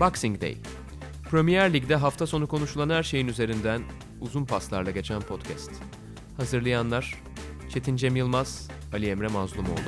Boxing Day. Premier Lig'de hafta sonu konuşulan her şeyin üzerinden uzun paslarla geçen podcast. Hazırlayanlar Çetin Cem Yılmaz, Ali Emre Mazlumoğlu.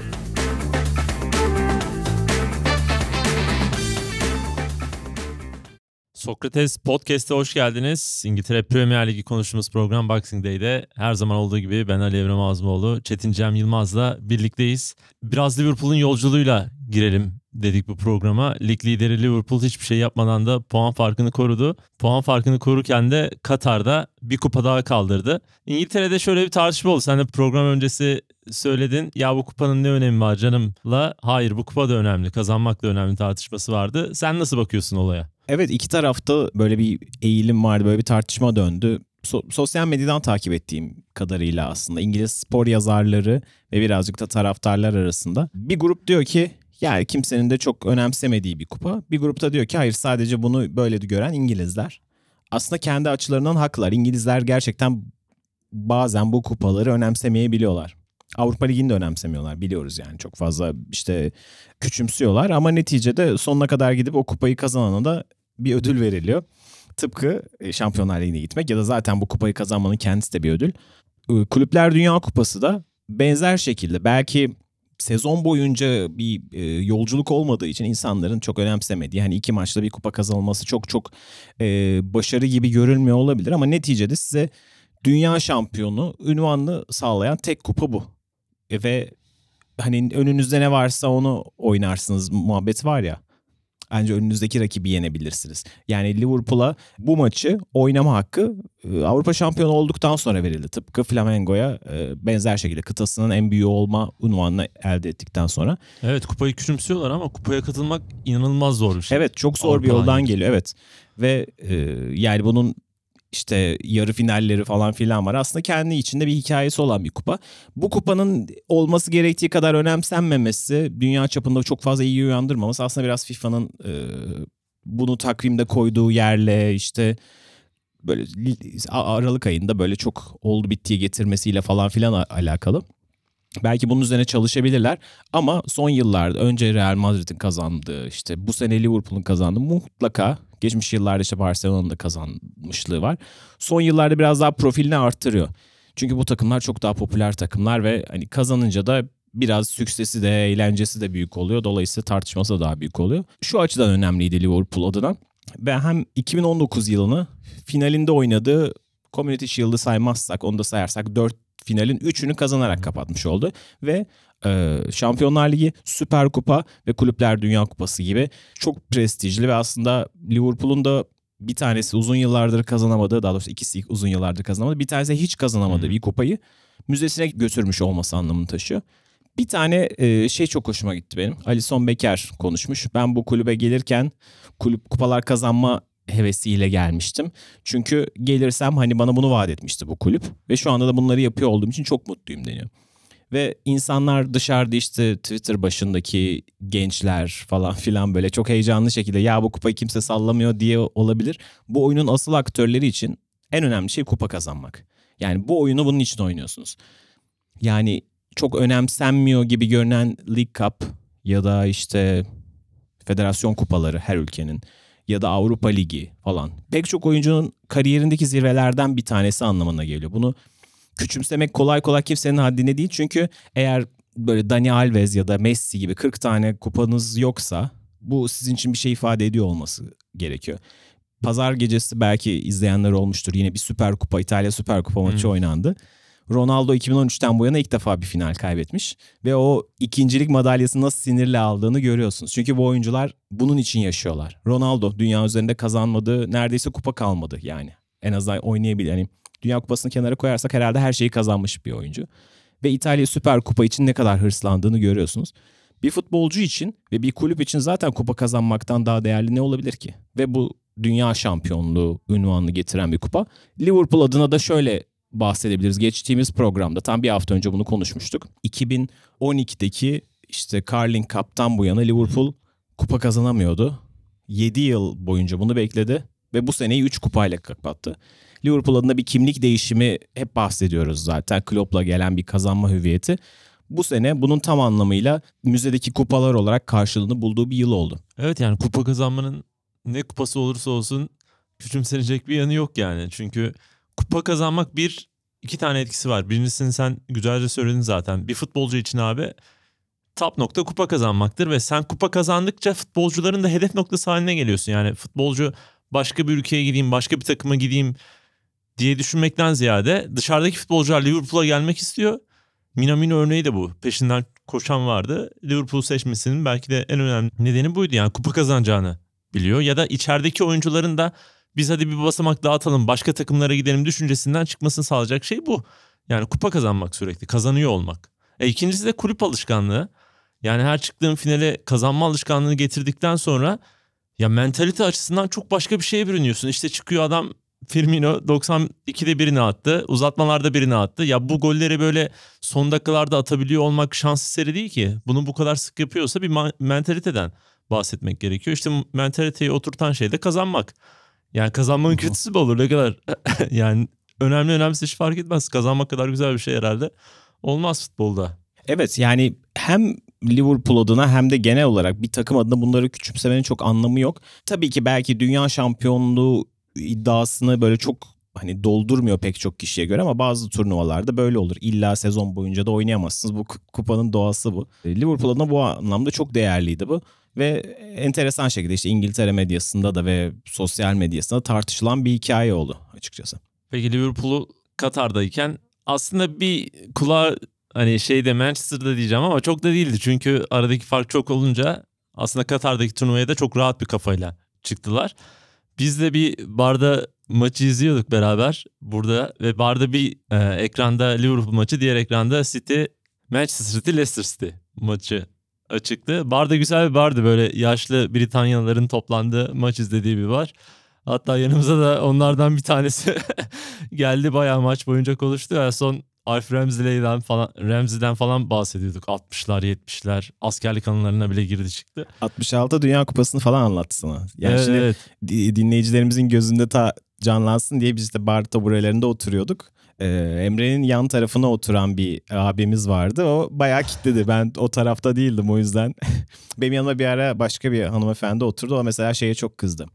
Sokrates Podcast'e hoş geldiniz. İngiltere Premier Ligi konuştuğumuz program Boxing Day'de her zaman olduğu gibi ben Ali Evren Azmoğlu, Çetin Cem Yılmaz'la birlikteyiz. Biraz Liverpool'un yolculuğuyla girelim dedik bu programa. Lig lideri Liverpool hiçbir şey yapmadan da puan farkını korudu. Puan farkını korurken de Katar'da bir kupa daha kaldırdı. İngiltere'de şöyle bir tartışma oldu. Sen de program öncesi söyledin. Ya bu kupanın ne önemi var canımla? Hayır bu kupa da önemli. Kazanmak da önemli tartışması vardı. Sen nasıl bakıyorsun olaya? Evet iki tarafta böyle bir eğilim vardı, böyle bir tartışma döndü. So- sosyal medyadan takip ettiğim kadarıyla aslında İngiliz spor yazarları ve birazcık da taraftarlar arasında bir grup diyor ki yani kimsenin de çok önemsemediği bir kupa. Bir grupta diyor ki hayır sadece bunu böyle gören İngilizler. Aslında kendi açılarından haklılar. İngilizler gerçekten bazen bu kupaları önemsemeyebiliyorlar. Avrupa Ligi'ni de önemsemiyorlar biliyoruz yani çok fazla işte küçümsüyorlar ama neticede sonuna kadar gidip o kupayı kazanana da bir ödül veriliyor. Tıpkı e, Şampiyonlar Ligi'ne gitmek ya da zaten bu kupayı kazanmanın kendisi de bir ödül. Kulüpler Dünya Kupası da benzer şekilde belki sezon boyunca bir e, yolculuk olmadığı için insanların çok önemsemediği hani iki maçta bir kupa kazanılması çok çok e, başarı gibi görülmüyor olabilir ama neticede size dünya şampiyonu ünvanını sağlayan tek kupa bu. E, ve hani önünüzde ne varsa onu oynarsınız muhabbet var ya. Ancak önünüzdeki rakibi yenebilirsiniz. Yani Liverpool'a bu maçı oynama hakkı e, Avrupa şampiyonu olduktan sonra verildi. Tıpkı Flamengo'ya e, benzer şekilde kıtasının en büyüğü olma unvanını elde ettikten sonra. Evet kupayı küçümsüyorlar ama kupaya katılmak inanılmaz zor bir şey. Evet çok zor Avrupa bir yoldan geliyor evet. Ve e, yani bunun işte yarı finalleri falan filan var. Aslında kendi içinde bir hikayesi olan bir kupa. Bu kupanın olması gerektiği kadar önemsenmemesi, dünya çapında çok fazla iyi uyandırmaması aslında biraz FIFA'nın e, bunu takvimde koyduğu yerle işte böyle Aralık ayında böyle çok oldu bittiye getirmesiyle falan filan alakalı. Belki bunun üzerine çalışabilirler ama son yıllarda önce Real Madrid'in kazandığı işte bu sene Liverpool'un kazandığı mutlaka geçmiş yıllarda işte Barcelona'nın da kazanmışlığı var. Son yıllarda biraz daha profilini arttırıyor. Çünkü bu takımlar çok daha popüler takımlar ve hani kazanınca da biraz süksesi de eğlencesi de büyük oluyor. Dolayısıyla tartışması da daha büyük oluyor. Şu açıdan önemliydi Liverpool adına. Ve hem 2019 yılını finalinde oynadığı Community Shield'ı saymazsak onu da sayarsak 4 finalin 3'ünü kazanarak kapatmış oldu. Ve Şampiyonlar Ligi, Süper Kupa ve Kulüpler Dünya Kupası gibi çok prestijli ve aslında Liverpool'un da bir tanesi uzun yıllardır kazanamadığı, daha doğrusu ikisi uzun yıllardır kazanamadı. Bir tanesi hiç kazanamadığı Hı. bir kupayı müzesine götürmüş olması anlamını taşıyor. Bir tane e, şey çok hoşuma gitti benim. Alison Becker konuşmuş. Ben bu kulübe gelirken kulüp kupalar kazanma hevesiyle gelmiştim. Çünkü gelirsem hani bana bunu vaat etmişti bu kulüp. Ve şu anda da bunları yapıyor olduğum için çok mutluyum deniyor. Ve insanlar dışarıda işte Twitter başındaki gençler falan filan böyle çok heyecanlı şekilde ya bu kupayı kimse sallamıyor diye olabilir. Bu oyunun asıl aktörleri için en önemli şey kupa kazanmak. Yani bu oyunu bunun için oynuyorsunuz. Yani çok önemsenmiyor gibi görünen League Cup ya da işte federasyon kupaları her ülkenin ya da Avrupa Ligi falan. Pek çok oyuncunun kariyerindeki zirvelerden bir tanesi anlamına geliyor. Bunu küçümsemek kolay kolay kimsenin haddine değil. Çünkü eğer böyle Dani Alves ya da Messi gibi 40 tane kupanız yoksa bu sizin için bir şey ifade ediyor olması gerekiyor. Pazar gecesi belki izleyenler olmuştur. Yine bir Süper Kupa, İtalya Süper Kupa maçı Hmm. oynandı. Ronaldo 2013'ten bu yana ilk defa bir final kaybetmiş. Ve o ikincilik madalyasını nasıl sinirle aldığını görüyorsunuz. Çünkü bu oyuncular bunun için yaşıyorlar. Ronaldo dünya üzerinde kazanmadığı neredeyse kupa kalmadı yani. En azından oynayabilir. Yani Dünya Kupası'nı kenara koyarsak herhalde her şeyi kazanmış bir oyuncu. Ve İtalya Süper Kupa için ne kadar hırslandığını görüyorsunuz. Bir futbolcu için ve bir kulüp için zaten kupa kazanmaktan daha değerli ne olabilir ki? Ve bu dünya şampiyonluğu ünvanını getiren bir kupa. Liverpool adına da şöyle bahsedebiliriz. Geçtiğimiz programda tam bir hafta önce bunu konuşmuştuk. 2012'deki işte Carling Cup'tan bu yana Liverpool kupa kazanamıyordu. 7 yıl boyunca bunu bekledi ve bu seneyi 3 kupayla kapattı. Liverpool adına bir kimlik değişimi hep bahsediyoruz zaten. Klopp'la gelen bir kazanma hüviyeti. Bu sene bunun tam anlamıyla müzedeki kupalar olarak karşılığını bulduğu bir yıl oldu. Evet yani kupa kazanmanın ne kupası olursa olsun küçümsenecek bir yanı yok yani. Çünkü kupa kazanmak bir iki tane etkisi var. Birincisini sen güzelce söyledin zaten. Bir futbolcu için abi top nokta kupa kazanmaktır ve sen kupa kazandıkça futbolcuların da hedef noktası haline geliyorsun. Yani futbolcu başka bir ülkeye gideyim, başka bir takıma gideyim diye düşünmekten ziyade dışarıdaki futbolcular Liverpool'a gelmek istiyor. Minamino örneği de bu. Peşinden koşan vardı. Liverpool seçmesinin belki de en önemli nedeni buydu. Yani kupa kazanacağını biliyor. Ya da içerideki oyuncuların da biz hadi bir basamak dağıtalım başka takımlara gidelim düşüncesinden çıkmasını sağlayacak şey bu. Yani kupa kazanmak sürekli. Kazanıyor olmak. E ikincisi de kulüp alışkanlığı. Yani her çıktığın finale kazanma alışkanlığını getirdikten sonra ya mentalite açısından çok başka bir şeye bürünüyorsun. İşte çıkıyor adam Firmino 92'de birini attı. Uzatmalarda birini attı. Ya bu golleri böyle son dakikalarda atabiliyor olmak şans eseri değil ki. Bunu bu kadar sık yapıyorsa bir mentaliteden bahsetmek gerekiyor. İşte mentaliteyi oturtan şey de kazanmak. Yani kazanmanın kötüsü mü olur ne kadar? yani önemli önemsiz hiç fark etmez. Kazanmak kadar güzel bir şey herhalde. Olmaz futbolda. Evet yani hem Liverpool adına hem de genel olarak bir takım adına bunları küçümsemenin çok anlamı yok. Tabii ki belki dünya şampiyonluğu iddiasını böyle çok hani doldurmuyor pek çok kişiye göre ama bazı turnuvalarda böyle olur. İlla sezon boyunca da oynayamazsınız. Bu kupanın doğası bu. Liverpool adına bu anlamda çok değerliydi bu. Ve enteresan şekilde işte İngiltere medyasında da ve sosyal medyasında tartışılan bir hikaye oldu açıkçası. Peki Liverpool'u Katar'dayken aslında bir kulağa hani şeyde Manchester'da diyeceğim ama çok da değildi. Çünkü aradaki fark çok olunca aslında Katar'daki turnuvaya da çok rahat bir kafayla çıktılar. Biz de bir barda maçı izliyorduk beraber burada ve barda bir e, ekranda Liverpool maçı diğer ekranda City Manchester City Leicester City maçı açıktı. Barda güzel bir bardı böyle yaşlı Britanyalıların toplandığı maç izlediği bir bar. Hatta yanımıza da onlardan bir tanesi geldi bayağı maç boyunca konuştu. En son Alf Ramsey'den falan Ramsey'den falan bahsediyorduk. 60'lar 70'ler askerlik anılarına bile girdi çıktı. 66 Dünya Kupası'nı falan anlattı sana. Yani evet, şimdi evet. dinleyicilerimizin gözünde ta canlansın diye biz de bar taburelerinde oturuyorduk. Ee, Emre'nin yan tarafına oturan bir abimiz vardı. O bayağı kitledi. Ben o tarafta değildim o yüzden. Benim yanıma bir ara başka bir hanımefendi oturdu. O mesela şeye çok kızdı.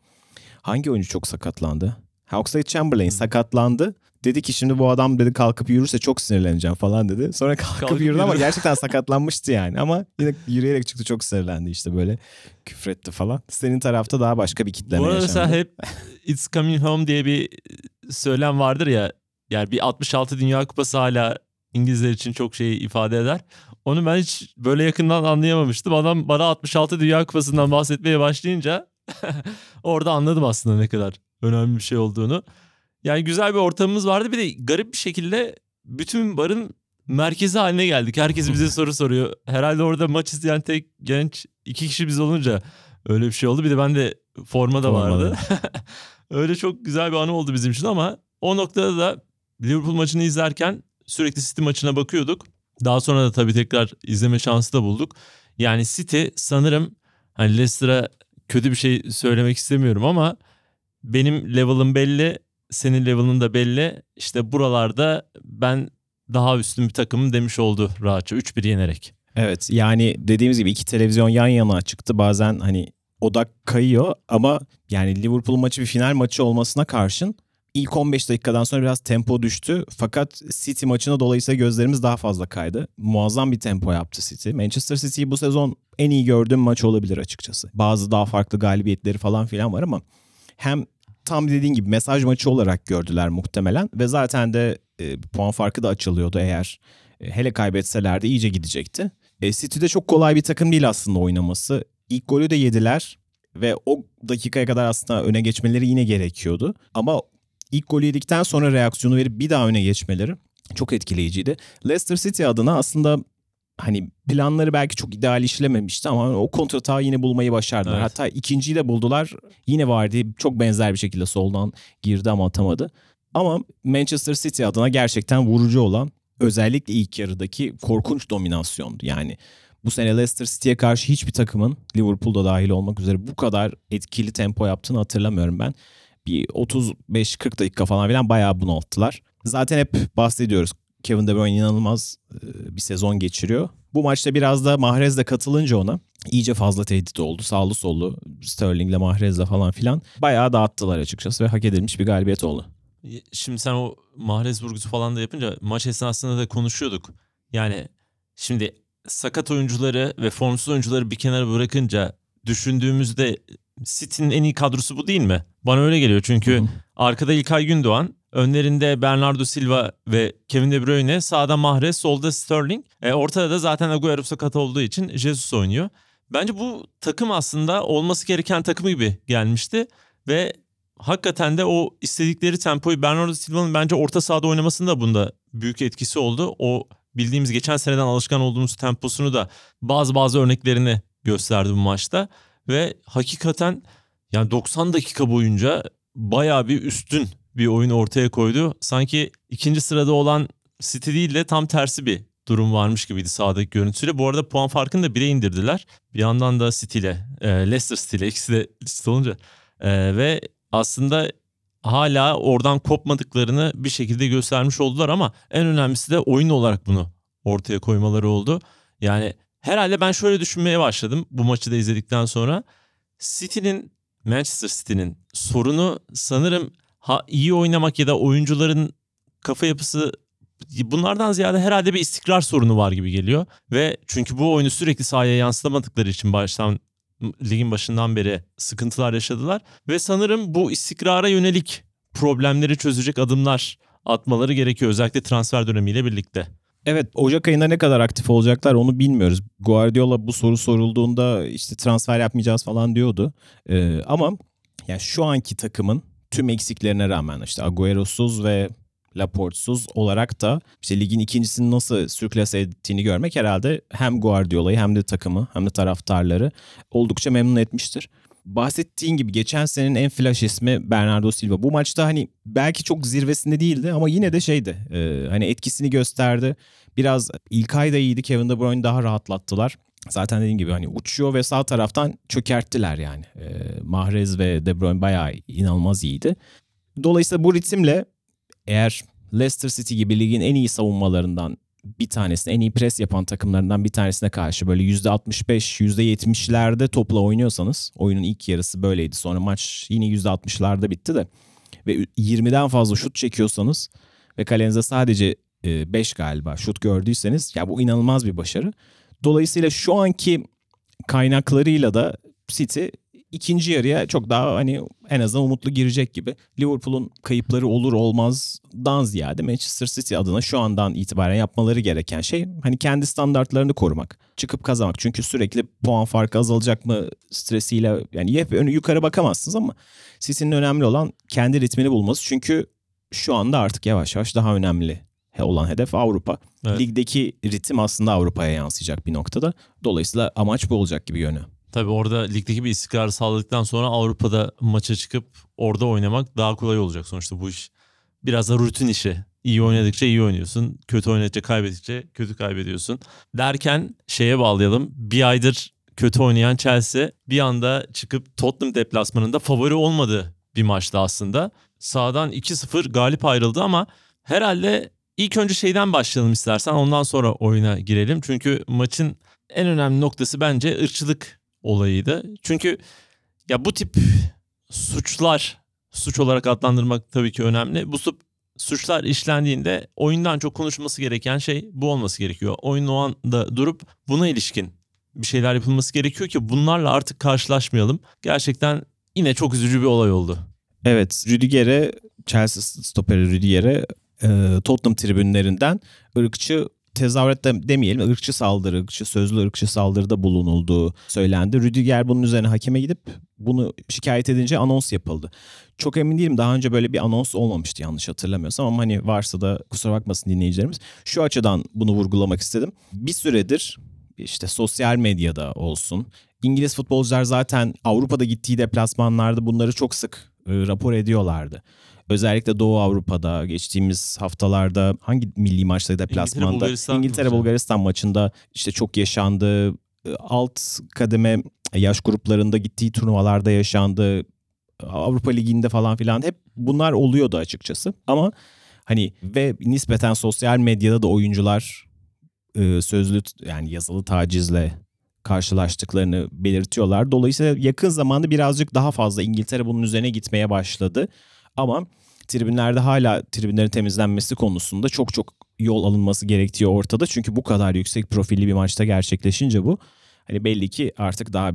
Hangi oyuncu çok sakatlandı? Oxlade Chamberlain sakatlandı. Dedi ki şimdi bu adam dedi kalkıp yürürse çok sinirleneceğim falan dedi. Sonra kalkıp, Kalkıp yürüdü ama gerçekten sakatlanmıştı yani. Ama yine yürüyerek çıktı çok sinirlendi işte böyle küfretti falan. Senin tarafta daha başka bir kitleme Bu arada yaşandı. mesela hep It's Coming Home diye bir söylem vardır ya. Yani bir 66 Dünya Kupası hala İngilizler için çok şey ifade eder. Onu ben hiç böyle yakından anlayamamıştım. Adam bana 66 Dünya Kupası'ndan bahsetmeye başlayınca orada anladım aslında ne kadar önemli bir şey olduğunu. Yani güzel bir ortamımız vardı. Bir de garip bir şekilde bütün barın merkezi haline geldik. Herkes bize soru soruyor. Herhalde orada maç izleyen tek genç iki kişi biz olunca öyle bir şey oldu. Bir de ben de forma da vardı. öyle çok güzel bir anı oldu bizim için ama o noktada da Liverpool maçını izlerken sürekli City maçına bakıyorduk. Daha sonra da tabii tekrar izleme şansı da bulduk. Yani City sanırım hani Leicester'a kötü bir şey söylemek istemiyorum ama benim level'ım belli, senin level'ın da belli. İşte buralarda ben daha üstün bir takımım demiş oldu rahatça 3-1 yenerek. Evet yani dediğimiz gibi iki televizyon yan yana çıktı. Bazen hani odak kayıyor ama yani Liverpool maçı bir final maçı olmasına karşın ilk 15 dakikadan sonra biraz tempo düştü. Fakat City maçına dolayısıyla gözlerimiz daha fazla kaydı. Muazzam bir tempo yaptı City. Manchester City'yi bu sezon en iyi gördüğüm maç olabilir açıkçası. Bazı daha farklı galibiyetleri falan filan var ama hem tam dediğin gibi mesaj maçı olarak gördüler muhtemelen ve zaten de e, puan farkı da açılıyordu eğer e, hele kaybetselerdi iyice gidecekti. E, City'de çok kolay bir takım değil aslında oynaması. İlk golü de yediler ve o dakikaya kadar aslında öne geçmeleri yine gerekiyordu. Ama ilk golü yedikten sonra reaksiyonu verip bir daha öne geçmeleri çok etkileyiciydi. Leicester City adına aslında hani planları belki çok ideal işlememişti ama o kontratağı yine bulmayı başardılar. Evet. Hatta ikinciyi de buldular. Yine vardı çok benzer bir şekilde soldan girdi ama atamadı. Ama Manchester City adına gerçekten vurucu olan özellikle ilk yarıdaki korkunç dominasyondu. Yani bu sene Leicester City'ye karşı hiçbir takımın Liverpool'da dahil olmak üzere bu kadar etkili tempo yaptığını hatırlamıyorum ben. Bir 35-40 dakika falan filan bayağı bunalttılar. Zaten hep bahsediyoruz. Kevin De Bruyne inanılmaz e, bir sezon geçiriyor. Bu maçta biraz da Mahrez de katılınca ona iyice fazla tehdit oldu. Sağlı sollu Sterling'le Mahrez'le falan filan. Bayağı dağıttılar açıkçası ve hak edilmiş bir galibiyet oldu. Şimdi sen o Mahrez vurgusu falan da yapınca maç esnasında da konuşuyorduk. Yani şimdi sakat oyuncuları ve formsuz oyuncuları bir kenara bırakınca düşündüğümüzde City'nin en iyi kadrosu bu değil mi? Bana öyle geliyor çünkü Hı hı. arkada İlkay Gündoğan, önlerinde Bernardo Silva ve Kevin De Bruyne, sağda Mahrez, solda Sterling. E, ortada da zaten Agüero sakat olduğu için Jesus oynuyor. Bence bu takım aslında olması gereken takımı gibi gelmişti ve hakikaten de o istedikleri tempoyu Bernardo Silva'nın bence orta sahada oynamasında bunda büyük etkisi oldu. O bildiğimiz geçen seneden alışkan olduğumuz temposunu da bazı bazı örneklerini gösterdi bu maçta ve hakikaten yani 90 dakika boyunca bayağı bir üstün bir oyun ortaya koydu. Sanki ikinci sırada olan City değil de tam tersi bir durum varmış gibiydi sahadaki görüntüsüyle. Bu arada puan farkını da 1'e indirdiler. Bir yandan da City ile, e, Leicester City ile ikisi de City olunca. E, ve aslında hala oradan kopmadıklarını bir şekilde göstermiş oldular ama en önemlisi de oyun olarak bunu ortaya koymaları oldu. Yani herhalde ben şöyle düşünmeye başladım bu maçı da izledikten sonra. City'nin Manchester City'nin sorunu sanırım ha iyi oynamak ya da oyuncuların kafa yapısı bunlardan ziyade herhalde bir istikrar sorunu var gibi geliyor. Ve çünkü bu oyunu sürekli sahaya yansıtamadıkları için baştan ligin başından beri sıkıntılar yaşadılar. Ve sanırım bu istikrara yönelik problemleri çözecek adımlar atmaları gerekiyor özellikle transfer dönemiyle birlikte. Evet Ocak ayında ne kadar aktif olacaklar onu bilmiyoruz. Guardiola bu soru sorulduğunda işte transfer yapmayacağız falan diyordu. Ee, ama yani şu anki takımın tüm eksiklerine rağmen işte Agüero'suz ve Laporte'suz olarak da işte ligin ikincisini nasıl sürklase ettiğini görmek herhalde hem Guardiola'yı hem de takımı hem de taraftarları oldukça memnun etmiştir. Bahsettiğin gibi geçen senenin en flash ismi Bernardo Silva. Bu maçta hani belki çok zirvesinde değildi ama yine de şeydi. e, hani etkisini gösterdi. Biraz İlkay da iyiydi. Kevin De Bruyne daha rahatlattılar. Zaten dediğim gibi hani uçuyor ve sağ taraftan çökerttiler yani. E, Mahrez ve De Bruyne bayağı inanılmaz iyiydi. Dolayısıyla bu ritimle eğer Leicester City gibi ligin en iyi savunmalarından bir tanesine, en iyi pres yapan takımlarından bir tanesine karşı böyle %65, %70'lerde topla oynuyorsanız, oyunun ilk yarısı böyleydi. Sonra maç yine %60'larda bitti de ve 20'den fazla şut çekiyorsanız ve kalenize sadece 5 galiba şut gördüyseniz ya bu inanılmaz bir başarı. Dolayısıyla şu anki kaynaklarıyla da City ikinci yarıya çok daha hani en azından umutlu girecek gibi. Liverpool'un kayıpları olur olmazdan ziyade Manchester City adına şu andan itibaren yapmaları gereken şey hani kendi standartlarını korumak. Çıkıp kazanmak. Çünkü sürekli puan farkı azalacak mı stresiyle yani hep önü yukarı bakamazsınız ama City'nin önemli olan kendi ritmini bulması. Çünkü şu anda artık yavaş yavaş daha önemli olan hedef Avrupa. Evet. Ligdeki ritim aslında Avrupa'ya yansıyacak bir noktada. Dolayısıyla amaç bu olacak gibi görünüyor. Tabii orada ligdeki bir istikrarı sağladıktan sonra Avrupa'da maça çıkıp orada oynamak daha kolay olacak. Sonuçta bu iş biraz da rutin işi. İyi oynadıkça iyi oynuyorsun. Kötü oynadıkça kaybettikçe kötü kaybediyorsun. Derken şeye bağlayalım. Bir aydır kötü oynayan Chelsea bir anda çıkıp Tottenham deplasmanında favori olmadığı bir maçtı aslında. Sağdan 2-0 galip ayrıldı ama herhalde ilk önce şeyden başlayalım istersen ondan sonra oyuna girelim. Çünkü maçın en önemli noktası bence ırkçılık olayıydı. Çünkü ya bu tip suçlar suç olarak adlandırmak tabii ki önemli. Bu su- suçlar işlendiğinde oyundan çok konuşması gereken şey bu olması gerekiyor. Oyun o anda durup buna ilişkin bir şeyler yapılması gerekiyor ki bunlarla artık karşılaşmayalım. Gerçekten yine çok üzücü bir olay oldu. Evet, Rüdiger'e, Chelsea stoperi Rüdiger'e e, Tottenham tribünlerinden ırkçı tezahürat de- demeyelim, ırkçı saldırı, ırkçı sözlü ırkçı saldırıda bulunulduğu söylendi. Rüdiger bunun üzerine hakeme gidip bunu şikayet edince anons yapıldı. Çok emin değilim daha önce böyle bir anons olmamıştı yanlış hatırlamıyorsam ama hani varsa da kusura bakmasın dinleyicilerimiz. Şu açıdan bunu vurgulamak istedim. Bir süredir işte sosyal medyada olsun. İngiliz futbolcular zaten Avrupa'da gittiği deplasmanlarda bunları çok sık e, rapor ediyorlardı. Özellikle Doğu Avrupa'da geçtiğimiz haftalarda hangi milli maçta deplasmanda Bulgaristan İngiltere. Bulgaristan maçında işte çok yaşandı. E, Alt kademe yaş gruplarında gittiği turnuvalarda yaşandı. Avrupa Ligi'nde falan filan hep bunlar oluyordu açıkçası. Ama Hani ve nispeten sosyal medyada da oyuncular e, sözlü yani yazılı tacizle karşılaştıklarını belirtiyorlar. Dolayısıyla yakın zamanda birazcık daha fazla İngiltere bunun üzerine gitmeye başladı. Ama tribünlerde hala tribünlerin temizlenmesi konusunda çok çok yol alınması gerektiği ortada. Çünkü bu kadar yüksek profilli bir maçta gerçekleşince bu hani belli ki artık daha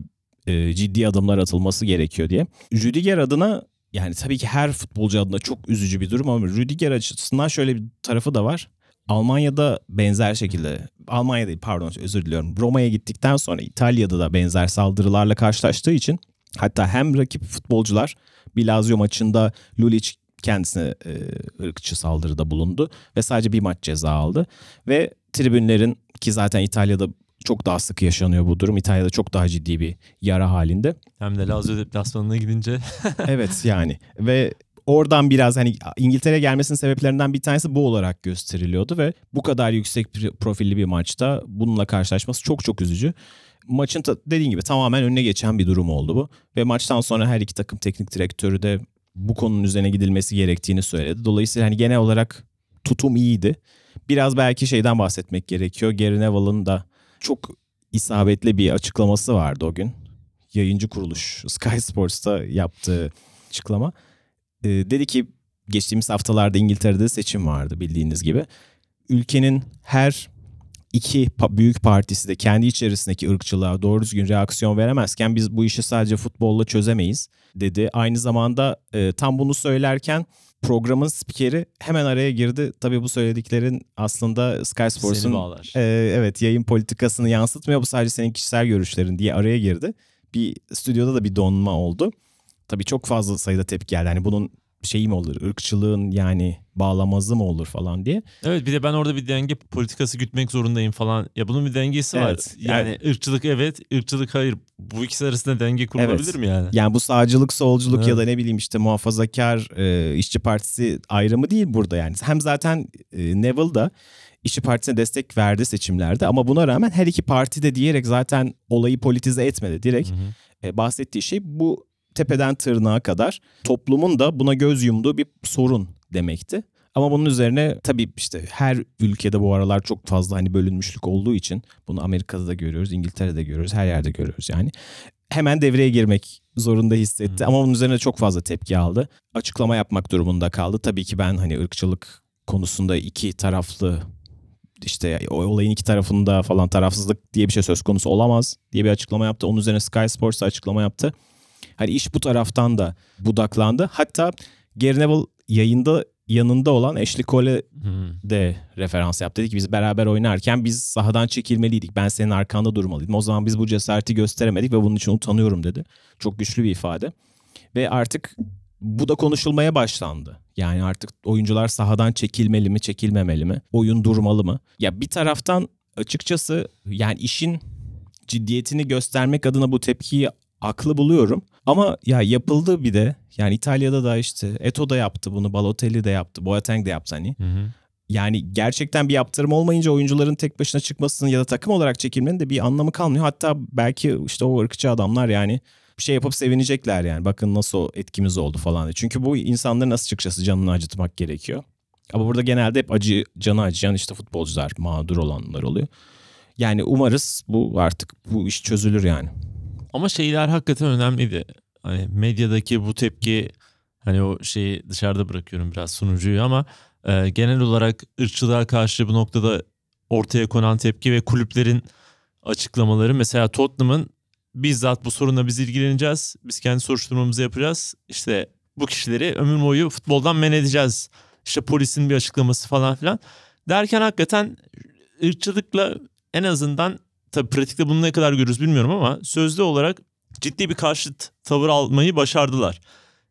e, ciddi adımlar atılması gerekiyor diye. Rüdiger adına yani tabii ki her futbolcu adına çok üzücü bir durum ama Rüdiger açısından şöyle bir tarafı da var. Almanya'da benzer şekilde Almanya değil pardon özür diliyorum. Roma'ya gittikten sonra İtalya'da da benzer saldırılarla karşılaştığı için hatta hem rakip futbolcular bir Lazio maçında Lulic kendisine e, ırkçı saldırıda bulundu ve sadece bir maç ceza aldı ve tribünlerin ki zaten İtalya'da çok daha sık yaşanıyor bu durum. İtalya'da çok daha ciddi bir yara halinde. Hem de Lazio deplasmanına gidince. evet yani ve oradan biraz hani İngiltere gelmesinin sebeplerinden bir tanesi bu olarak gösteriliyordu ve bu kadar yüksek profilli bir maçta bununla karşılaşması çok çok üzücü. Maçın ta, dediğin gibi tamamen önüne geçen bir durum oldu bu. Ve maçtan sonra her iki takım teknik direktörü de bu konunun üzerine gidilmesi gerektiğini söyledi. Dolayısıyla hani genel olarak tutum iyiydi. Biraz belki şeyden bahsetmek gerekiyor. Gary Neville'ın da çok isabetli bir açıklaması vardı o gün. Yayıncı kuruluş Sky Sports'ta yaptığı açıklama. Ee, dedi ki geçtiğimiz haftalarda İngiltere'de seçim vardı bildiğiniz gibi. Ülkenin her iki büyük partisi de kendi içerisindeki ırkçılığa doğru düzgün reaksiyon veremezken biz bu işi sadece futbolla çözemeyiz dedi. Aynı zamanda e, tam bunu söylerken programın spikeri hemen araya girdi. Tabii bu söylediklerin aslında Sky Sports'un e, evet yayın politikasını yansıtmıyor. Bu sadece senin kişisel görüşlerin diye araya girdi. Bir stüdyoda da bir donma oldu. Tabii çok fazla sayıda tepki geldi. Yani bunun şeyi mi olur? ırkçılığın yani bağlamazı mı olur falan diye. Evet bir de ben orada bir denge politikası gütmek zorundayım falan. Ya bunun bir dengesi evet, var. Yani, yani ırkçılık evet, ırkçılık hayır. Bu ikisi arasında denge kurulabilir evet. mi yani? Yani bu sağcılık, solculuk evet. ya da ne bileyim işte muhafazakar e, işçi partisi ayrımı değil burada yani. Hem zaten e, Neville da İşçi Partisi'ne destek verdi seçimlerde ama buna rağmen her iki parti de diyerek zaten olayı politize etmedi. Direkt hı hı. E, bahsettiği şey bu tepeden tırnağa kadar toplumun da buna göz yumduğu bir sorun demekti. Ama bunun üzerine tabii işte her ülkede bu aralar çok fazla hani bölünmüşlük olduğu için bunu Amerika'da da görüyoruz, İngiltere'de görüyoruz, her yerde görüyoruz yani. Hemen devreye girmek zorunda hissetti ama bunun üzerine çok fazla tepki aldı. Açıklama yapmak durumunda kaldı. Tabii ki ben hani ırkçılık konusunda iki taraflı işte olayın iki tarafında falan tarafsızlık diye bir şey söz konusu olamaz diye bir açıklama yaptı. Onun üzerine Sky Sports açıklama yaptı. Hani iş bu taraftan da budaklandı. Hatta Gary Neville yayında yanında olan Ashley Cole hmm. de referans yaptı. Dedi ki biz beraber oynarken biz sahadan çekilmeliydik. Ben senin arkanda durmalıydım. O zaman biz bu cesareti gösteremedik ve bunun için utanıyorum dedi. Çok güçlü bir ifade. Ve artık bu da konuşulmaya başlandı. Yani artık oyuncular sahadan çekilmeli mi, çekilmemeli mi? Oyun durmalı mı? Ya bir taraftan açıkçası yani işin ciddiyetini göstermek adına bu tepkiyi aklı buluyorum. Ama ya yapıldı bir de. Yani İtalya'da da işte Eto da yaptı bunu. Balotelli de yaptı. Boateng de yaptı hani. Hı hı. Yani gerçekten bir yaptırım olmayınca oyuncuların tek başına çıkmasının ya da takım olarak çekilmenin de bir anlamı kalmıyor. Hatta belki işte o ırkçı adamlar yani bir şey yapıp sevinecekler yani. Bakın nasıl etkimiz oldu falan diye. Çünkü bu insanların nasıl çıkacağız canını acıtmak gerekiyor. Ama burada genelde hep acı canı acıyan işte futbolcular, mağdur olanlar oluyor. Yani umarız bu artık bu iş çözülür yani. Ama şeyler hakikaten önemliydi. Hani medyadaki bu tepki hani o şeyi dışarıda bırakıyorum biraz sunucuyu ama e, genel olarak ırkçılığa karşı bu noktada ortaya konan tepki ve kulüplerin açıklamaları mesela Tottenham'ın bizzat bu sorunla biz ilgileneceğiz. Biz kendi soruşturmamızı yapacağız. İşte bu kişileri ömür boyu futboldan men edeceğiz. İşte polisin bir açıklaması falan filan. Derken hakikaten ırkçılıkla en azından tabii pratikte bunu ne kadar görürüz bilmiyorum ama sözlü olarak ciddi bir karşıt tavır almayı başardılar.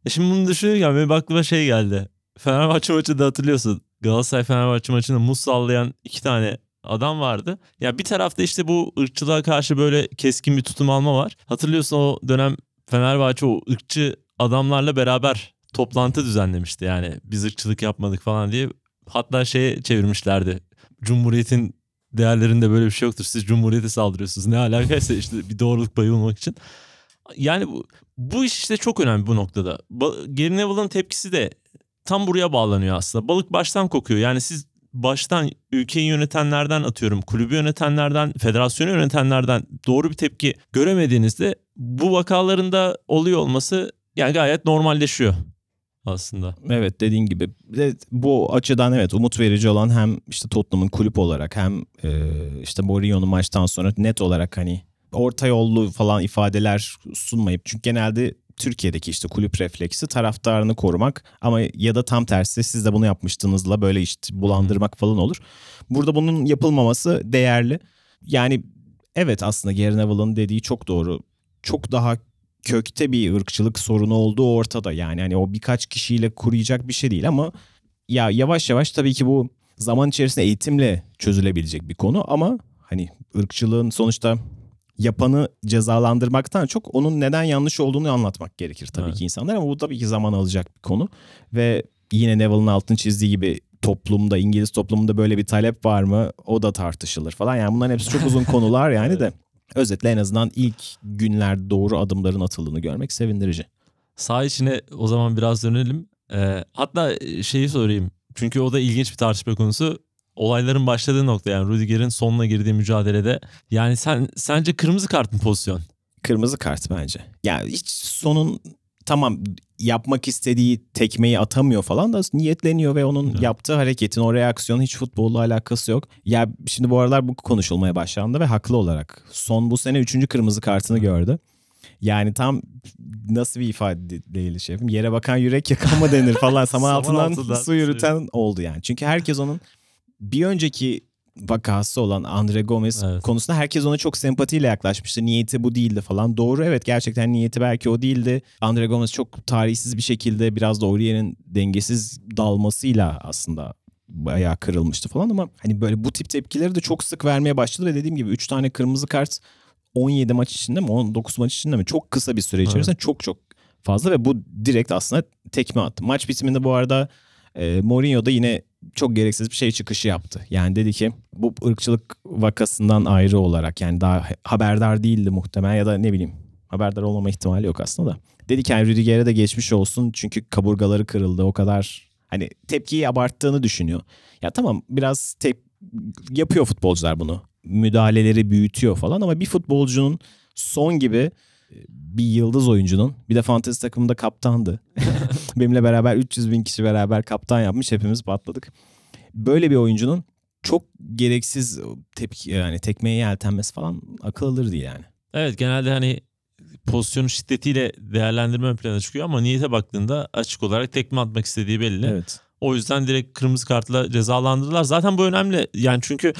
E şimdi bunu düşünürken benim aklıma şey geldi. Fenerbahçe maçında hatırlıyorsun. Galatasaray Fenerbahçe maçında muz sallayan iki tane adam vardı. Ya bir tarafta işte bu ırkçılığa karşı böyle keskin bir tutum alma var. Hatırlıyorsun o dönem Fenerbahçe o ırkçı adamlarla beraber toplantı düzenlemişti. Yani biz ırkçılık yapmadık falan diye. Hatta şeye çevirmişlerdi. Cumhuriyet'in değerlerinde böyle bir şey yoktur. Siz Cumhuriyet'e saldırıyorsunuz. Ne alakaysa işte bir doğruluk payı bulmak için. Yani bu, bu iş işte çok önemli bu noktada. Gary Neville'ın tepkisi de tam buraya bağlanıyor aslında. Balık baştan kokuyor. Yani siz baştan ülkeyi yönetenlerden atıyorum, kulübü yönetenlerden, federasyonu yönetenlerden doğru bir tepki göremediğinizde bu vakalarında oluyor olması yani gayet normalleşiyor aslında. Evet dediğin gibi bu açıdan evet umut verici olan hem işte Tottenham'ın kulüp olarak hem e, işte Mourinho'nun maçtan sonra net olarak hani orta yollu falan ifadeler sunmayıp çünkü genelde Türkiye'deki işte kulüp refleksi taraftarını korumak ama ya da tam tersi siz de bunu yapmıştınızla böyle işte bulandırmak falan olur. Burada bunun yapılmaması değerli. Yani evet aslında Gary Neville'ın dediği çok doğru. Çok daha kökte bir ırkçılık sorunu olduğu ortada. Yani hani o birkaç kişiyle kuruyacak bir şey değil ama ya yavaş yavaş tabii ki bu zaman içerisinde eğitimle çözülebilecek bir konu ama hani ırkçılığın sonuçta yapanı cezalandırmaktan çok onun neden yanlış olduğunu anlatmak gerekir tabii Evet. ki insanlar ama bu tabii ki zaman alacak bir konu. Ve yine Neville'ın altını çizdiği gibi toplumda İngiliz toplumunda böyle bir talep var mı? O da tartışılır falan. Yani bunların hepsi çok uzun konular yani de özetle en azından ilk günlerde doğru adımların atıldığını görmek sevindirici. Sağ içine o zaman biraz dönelim. Ee, hatta şeyi sorayım. Çünkü o da ilginç bir tartışma konusu. Olayların başladığı nokta yani Rüdiger'in sonuna girdiği mücadelede. Yani sen sence kırmızı kart mı pozisyon? Kırmızı kart bence. Yani hiç sonun tamam yapmak istediği tekmeyi atamıyor falan da niyetleniyor ve onun Evet. yaptığı hareketin o reaksiyonun hiç futbolla alakası yok. Ya şimdi bu aralar bu konuşulmaya başlandı ve haklı olarak. Son bu sene üçüncü kırmızı kartını gördü. Yani tam nasıl bir ifade değil şefim. Yere bakan yürek yakan mı denir falan. Saman Saman altından altından su yürüten oldu yani. Çünkü herkes onun bir önceki vakası olan Andre Gomez Evet. konusunda herkes ona çok sempatiyle yaklaşmıştı. Niyeti bu değildi falan. Doğru evet gerçekten niyeti belki o değildi. Andre Gomez çok tarihsiz bir şekilde biraz da Aurier'in dengesiz dalmasıyla aslında bayağı kırılmıştı falan ama hani böyle bu tip tepkileri de çok sık vermeye başladı ve dediğim gibi 3 tane kırmızı kart 17 maç içinde mi 19 maç içinde mi çok kısa bir süre içerisinde çok çok fazla ve bu direkt aslında tekme attı. Maç bitiminde bu arada e, Mourinho da yine çok gereksiz bir şey çıkışı yaptı. Yani dedi ki bu ırkçılık vakasından ayrı olarak yani daha haberdar değildi muhtemelen ya da ne bileyim haberdar olmama ihtimali yok aslında da. Dedi ki yani Rüdiger'e de geçmiş olsun çünkü kaburgaları kırıldı o kadar hani tepkiyi abarttığını düşünüyor. Ya tamam biraz tep yapıyor futbolcular bunu. Müdahaleleri büyütüyor falan ama bir futbolcunun son gibi bir yıldız oyuncunun bir de fantezi takımında kaptandı. Benimle beraber 300 bin kişi beraber kaptan yapmış hepimiz patladık. Böyle bir oyuncunun çok gereksiz tepki yani tekmeye yeltenmesi falan akıl alır değil yani. Evet genelde hani pozisyonun şiddetiyle değerlendirme ön plana çıkıyor ama niyete baktığında açık olarak tekme atmak istediği belli. Evet. O yüzden direkt kırmızı kartla cezalandırdılar. Zaten bu önemli. Yani çünkü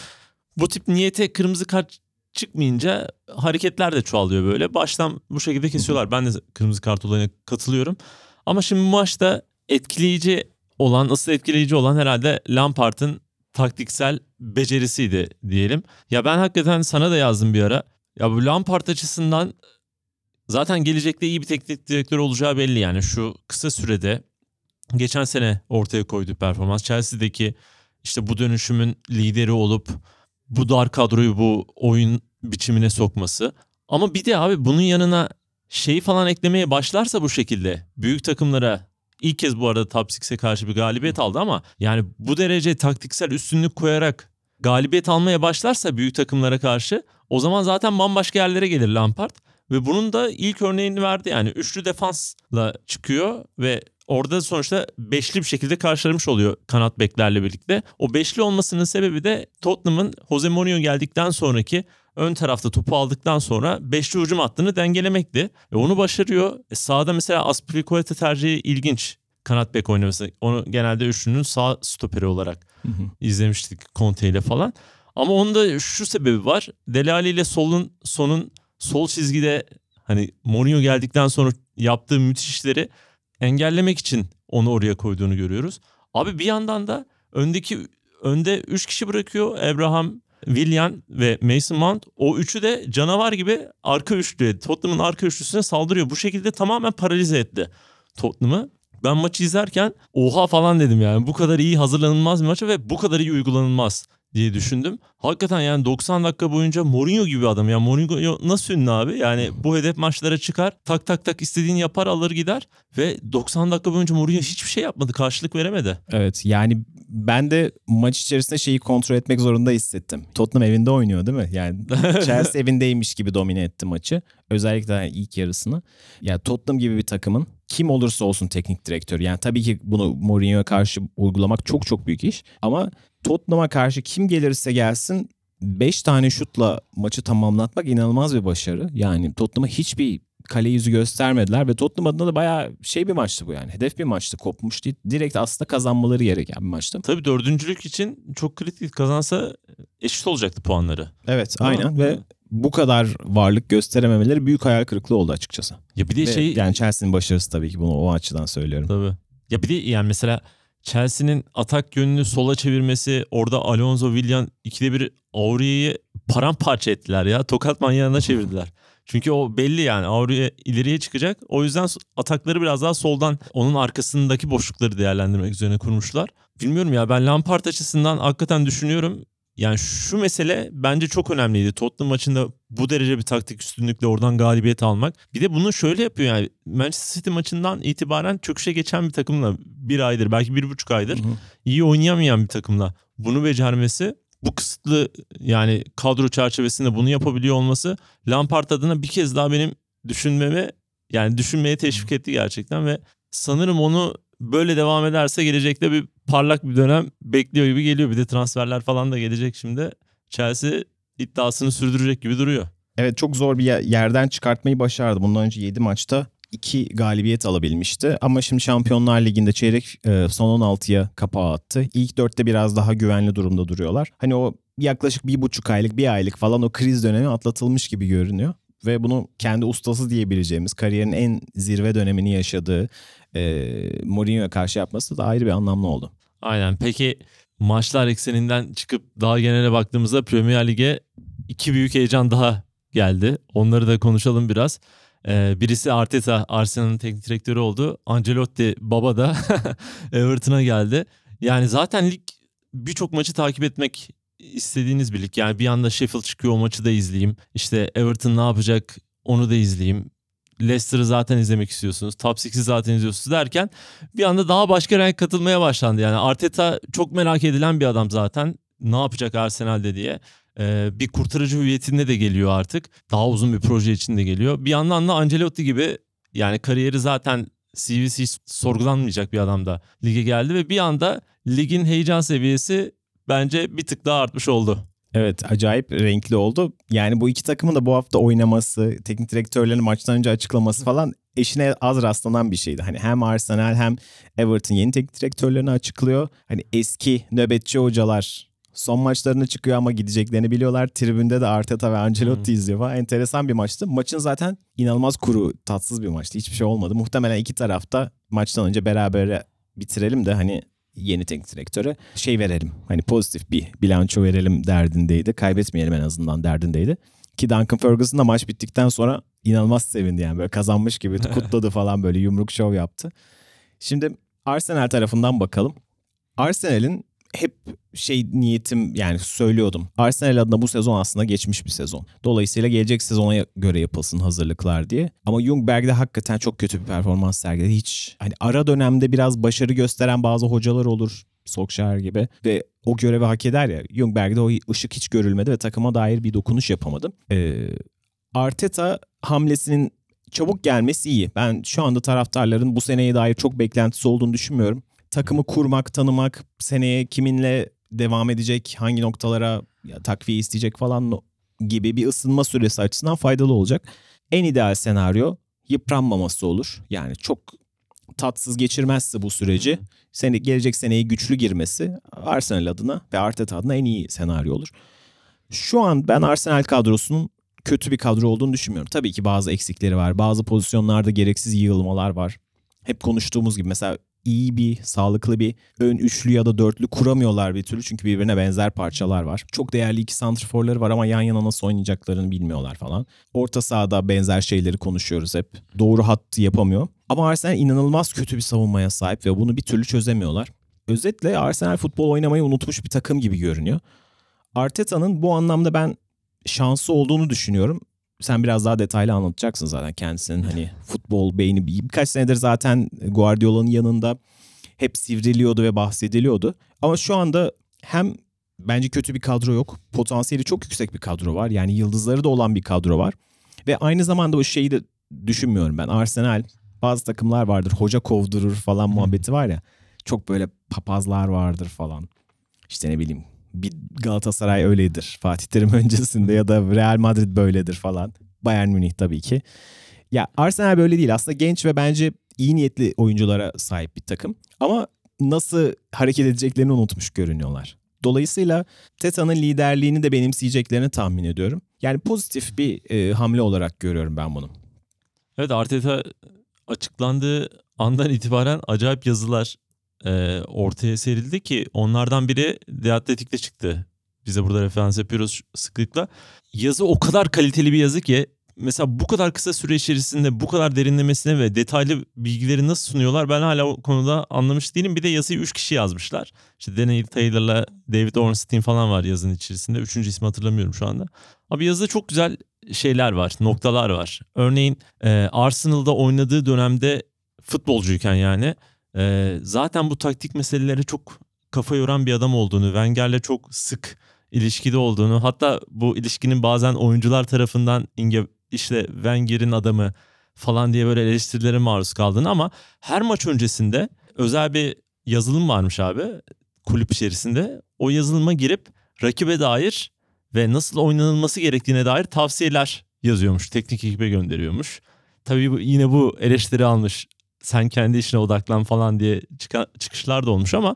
bu tip niyete kırmızı kart çıkmayınca hareketler de çoğalıyor böyle. Baştan bu şekilde kesiyorlar. Ben de kırmızı kart olayına katılıyorum. Ama şimdi bu maçta etkileyici olan, asıl etkileyici olan herhalde Lampard'ın taktiksel becerisiydi diyelim. Ya ben hakikaten sana da yazdım bir ara. Ya bu Lampard açısından zaten gelecekte iyi bir teknik direktör olacağı belli yani şu kısa sürede geçen sene ortaya koyduğu performans Chelsea'deki işte bu dönüşümün lideri olup bu dar kadroyu bu oyun biçimine sokması. Ama bir de abi bunun yanına şeyi falan eklemeye başlarsa bu şekilde büyük takımlara ilk kez bu arada Top 6'e karşı bir galibiyet aldı ama yani bu derece taktiksel üstünlük koyarak galibiyet almaya başlarsa büyük takımlara karşı o zaman zaten bambaşka yerlere gelir Lampard. Ve bunun da ilk örneğini verdi yani üçlü defansla çıkıyor ve orada sonuçta beşli bir şekilde karşılamış oluyor kanat beklerle birlikte. O beşli olmasının sebebi de Tottenham'ın Jose Mourinho geldikten sonraki ön tarafta topu aldıktan sonra beşli hücum hattını dengelemekti. Ve onu başarıyor. E sağda mesela Aspilicueta tercihi ilginç. Kanat bek oynaması. Onu genelde üçlünün sağ stoperi olarak izlemiştik Conte ile falan. Ama onda şu sebebi var. Delali ile solun sonun sol çizgide hani Mourinho geldikten sonra yaptığı müthiş işleri engellemek için onu oraya koyduğunu görüyoruz. Abi bir yandan da öndeki önde 3 kişi bırakıyor. Abraham, Willian ve Mason Mount. O üçü de canavar gibi arka üçlü, Tottenham'ın arka üçlüsüne saldırıyor. Bu şekilde tamamen paralize etti Tottenham'ı. Ben maçı izlerken oha falan dedim yani. Bu kadar iyi hazırlanılmaz bir maça ve bu kadar iyi uygulanılmaz. Diye düşündüm. Hakikaten yani 90 dakika boyunca Mourinho gibi adam. Ya Mourinho nasıl ünlü abi? Yani bu hedef maçlara çıkar. Tak tak tak istediğini yapar alır gider. Ve 90 dakika boyunca Mourinho hiçbir şey yapmadı. Karşılık veremedi. Evet yani ben de maç içerisinde şeyi kontrol etmek zorunda hissettim. Tottenham evinde oynuyor değil mi? Yani Chelsea evindeymiş gibi domine etti maçı. Özellikle ilk yarısını. Yani Tottenham gibi bir takımın kim olursa olsun teknik direktör. Yani tabii ki bunu Mourinho'ya karşı uygulamak çok çok büyük iş. Ama Tottenham'a karşı kim gelirse gelsin 5 tane şutla maçı tamamlatmak inanılmaz bir başarı. Yani Tottenham'a hiçbir kale yüzü göstermediler ve Tottenham adına da bayağı şey bir maçtı bu yani. Hedef bir maçtı. Kopmuş değil. Direkt aslında kazanmaları gereken bir maçtı. Tabii dördüncülük için çok kritik kazansa eşit olacaktı puanları. Evet Ama- aynen ve bu kadar varlık gösterememeleri büyük hayal kırıklığı oldu açıkçası. Ya bir de Ve şey yani Chelsea'nin başarısı tabii ki bunu o açıdan söylüyorum. Tabii. Ya bir de yani mesela Chelsea'nin atak yönünü sola çevirmesi orada Alonso Willian ikide bir Aurier'i paramparça ettiler ya. Tokat manyağına çevirdiler. Çünkü o belli yani Aurier ileriye çıkacak. O yüzden atakları biraz daha soldan onun arkasındaki boşlukları değerlendirmek üzerine kurmuşlar. Bilmiyorum ya ben Lampard açısından hakikaten düşünüyorum. Yani şu mesele bence çok önemliydi. Tottenham maçında bu derece bir taktik üstünlükle oradan galibiyet almak. Bir de bunu şöyle yapıyor yani Manchester City maçından itibaren çöküşe geçen bir takımla bir aydır belki bir buçuk aydır Hı hı. iyi oynayamayan bir takımla bunu becermesi bu kısıtlı yani kadro çerçevesinde bunu yapabiliyor olması Lampard adına bir kez daha benim düşünmeme yani düşünmeye teşvik etti gerçekten ve sanırım onu böyle devam ederse gelecekte bir parlak bir dönem bekliyor gibi geliyor. Bir de transferler falan da gelecek şimdi. Chelsea iddiasını sürdürecek gibi duruyor. Evet çok zor bir yer- yerden çıkartmayı başardı. Bundan önce 7 maçta 2 galibiyet alabilmişti. Ama şimdi Şampiyonlar Ligi'nde çeyrek e, son 16'ya kapağı attı. İlk dörtte biraz daha güvenli durumda duruyorlar. Hani o yaklaşık bir buçuk aylık, bir aylık falan o kriz dönemi atlatılmış gibi görünüyor. Ve bunu kendi ustası diyebileceğimiz, kariyerin en zirve dönemini yaşadığı e, Mourinho'ya karşı yapması da ayrı bir anlamlı oldu. Aynen. Peki maçlar ekseninden çıkıp daha genele baktığımızda Premier Lig'e iki büyük heyecan daha geldi. Onları da konuşalım biraz. Ee, birisi Arteta, Arsenal'ın teknik direktörü oldu. Ancelotti baba da Everton'a geldi. Yani zaten lig birçok maçı takip etmek istediğiniz bir lig. Yani bir anda Sheffield çıkıyor o maçı da izleyeyim. İşte Everton ne yapacak onu da izleyeyim. Leicester'ı zaten izlemek istiyorsunuz. Top 6'i zaten izliyorsunuz derken bir anda daha başka renk katılmaya başlandı. Yani Arteta çok merak edilen bir adam zaten. Ne yapacak Arsenal'de diye. Ee, bir kurtarıcı hüviyetinde de geliyor artık. Daha uzun bir proje için de geliyor. Bir yandan da Ancelotti gibi yani kariyeri zaten CV'si hiç sorgulanmayacak bir adam da lige geldi ve bir anda ligin heyecan seviyesi bence bir tık daha artmış oldu. Evet acayip renkli oldu. Yani bu iki takımın da bu hafta oynaması, teknik direktörlerin maçtan önce açıklaması falan eşine az rastlanan bir şeydi. Hani hem Arsenal hem Everton yeni teknik direktörlerini açıklıyor. Hani eski nöbetçi hocalar son maçlarına çıkıyor ama gideceklerini biliyorlar. Tribünde de Arteta ve Ancelotti izliyor falan. Enteresan bir maçtı. Maçın zaten inanılmaz kuru, tatsız bir maçtı. Hiçbir şey olmadı. Muhtemelen iki tarafta maçtan önce beraber bitirelim de hani yeni teknik direktöre şey verelim. Hani pozitif bir bilanço verelim derdindeydi. Kaybetmeyelim en azından derdindeydi. Ki Duncan Ferguson da maç bittikten sonra inanılmaz sevindi yani böyle kazanmış gibi kutladı falan böyle yumruk şov yaptı. Şimdi Arsenal tarafından bakalım. Arsenal'in hep şey niyetim yani söylüyordum. Arsenal adına bu sezon aslında geçmiş bir sezon. Dolayısıyla gelecek sezona göre yapılsın hazırlıklar diye. Ama Ljungberg'de hakikaten çok kötü bir performans sergiledi. Hiç hani ara dönemde biraz başarı gösteren bazı hocalar olur. Solskjaer gibi ve o görevi hak eder ya. Ljungberg'de o ışık hiç görülmedi ve takıma dair bir dokunuş yapamadı. Ee, Arteta hamlesinin çabuk gelmesi iyi. Ben şu anda taraftarların bu seneye dair çok beklentisi olduğunu düşünmüyorum. Takımı kurmak, tanımak, seneye kiminle devam edecek, hangi noktalara ya, takviye isteyecek falan gibi bir ısınma süresi açısından faydalı olacak. En ideal senaryo yıpranmaması olur. Yani çok tatsız geçirmezse bu süreci sene, gelecek seneye güçlü girmesi Arsenal adına ve Arteta adına en iyi senaryo olur. Şu an ben Arsenal kadrosunun kötü bir kadro olduğunu düşünmüyorum. Tabii ki bazı eksikleri var. Bazı pozisyonlarda gereksiz yığılmalar var. Hep konuştuğumuz gibi mesela iyi bir, sağlıklı bir ön üçlü ya da dörtlü kuramıyorlar bir türlü. Çünkü birbirine benzer parçalar var. Çok değerli iki santrforları var ama yan yana nasıl oynayacaklarını bilmiyorlar falan. Orta sahada benzer şeyleri konuşuyoruz hep. Doğru hattı yapamıyor. Ama Arsenal inanılmaz kötü bir savunmaya sahip ve bunu bir türlü çözemiyorlar. Özetle Arsenal futbol oynamayı unutmuş bir takım gibi görünüyor. Arteta'nın bu anlamda ben şanslı olduğunu düşünüyorum. Sen biraz daha detaylı anlatacaksın zaten kendisinin hani futbol beyni birkaç senedir zaten Guardiola'nın yanında hep sivriliyordu ve bahsediliyordu. Ama şu anda hem bence kötü bir kadro yok. Potansiyeli çok yüksek bir kadro var. Yani yıldızları da olan bir kadro var. Ve aynı zamanda o şeyi de düşünmüyorum ben. Arsenal bazı takımlar vardır. Hoca kovdurur falan muhabbeti var ya. Çok böyle papazlar vardır falan. İşte ne bileyim bir Galatasaray öyledir. Fatih Terim öncesinde ya da Real Madrid böyledir falan. Bayern Münih tabii ki. Ya Arsenal böyle değil. Aslında genç ve bence iyi niyetli oyunculara sahip bir takım. Ama nasıl hareket edeceklerini unutmuş görünüyorlar. Dolayısıyla Teta'nın liderliğini de benimseyeceklerini tahmin ediyorum. Yani pozitif bir e, hamle olarak görüyorum ben bunu. Evet Arteta açıklandığı andan itibaren acayip yazılar e, ortaya serildi ki onlardan biri The Athletic'te çıktı. Bize burada referans yapıyoruz sıklıkla. Yazı o kadar kaliteli bir yazı ki mesela bu kadar kısa süre içerisinde bu kadar derinlemesine ve detaylı bilgileri nasıl sunuyorlar ben hala o konuda anlamış değilim. Bir de yazıyı 3 kişi yazmışlar. İşte Daniel Taylor'la David Ornstein falan var yazının içerisinde. Üçüncü ismi hatırlamıyorum şu anda. Abi yazıda çok güzel şeyler var, noktalar var. Örneğin e, Arsenal'da oynadığı dönemde futbolcuyken yani e, zaten bu taktik meseleleri çok kafa yoran bir adam olduğunu, Wenger'le çok sık ilişkide olduğunu, hatta bu ilişkinin bazen oyuncular tarafından Inge işte Wenger'in adamı falan diye böyle eleştirilere maruz kaldığını ama her maç öncesinde özel bir yazılım varmış abi kulüp içerisinde. O yazılıma girip rakibe dair ve nasıl oynanılması gerektiğine dair tavsiyeler yazıyormuş. Teknik ekibe gönderiyormuş. Tabii bu, yine bu eleştiri almış. Sen kendi işine odaklan falan diye çıkan, çıkışlar da olmuş ama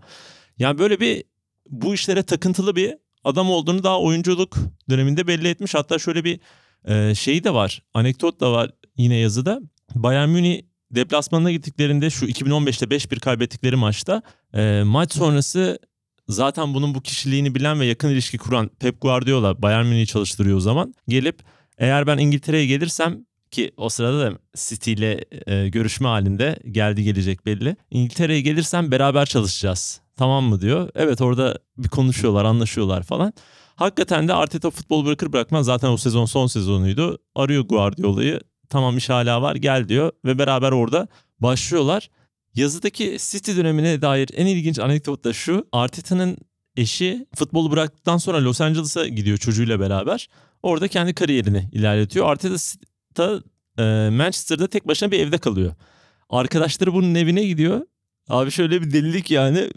yani böyle bir bu işlere takıntılı bir adam olduğunu daha oyunculuk döneminde belli etmiş. Hatta şöyle bir e, şeyi de var. Anekdot da var yine yazıda. Bayern Münih deplasmanına gittiklerinde şu 2015'te 5-1 kaybettikleri maçta e, maç sonrası zaten bunun bu kişiliğini bilen ve yakın ilişki kuran Pep Guardiola Bayern Münih'i çalıştırıyor o zaman. Gelip eğer ben İngiltere'ye gelirsem ki o sırada da City ile e, görüşme halinde geldi gelecek belli. İngiltere'ye gelirsem beraber çalışacağız. Tamam mı diyor. Evet orada bir konuşuyorlar, anlaşıyorlar falan. Hakikaten de Arteta futbol bırakır bırakmaz zaten o sezon son sezonuydu. Arıyor Guardiola'yı. Tamam iş hala var gel diyor ve beraber orada başlıyorlar. Yazıdaki City dönemine dair en ilginç anekdot da şu. Arteta'nın eşi futbolu bıraktıktan sonra Los Angeles'a gidiyor çocuğuyla beraber. Orada kendi kariyerini ilerletiyor. Arteta da e, Manchester'da tek başına bir evde kalıyor. Arkadaşları bunun evine gidiyor. Abi şöyle bir delilik yani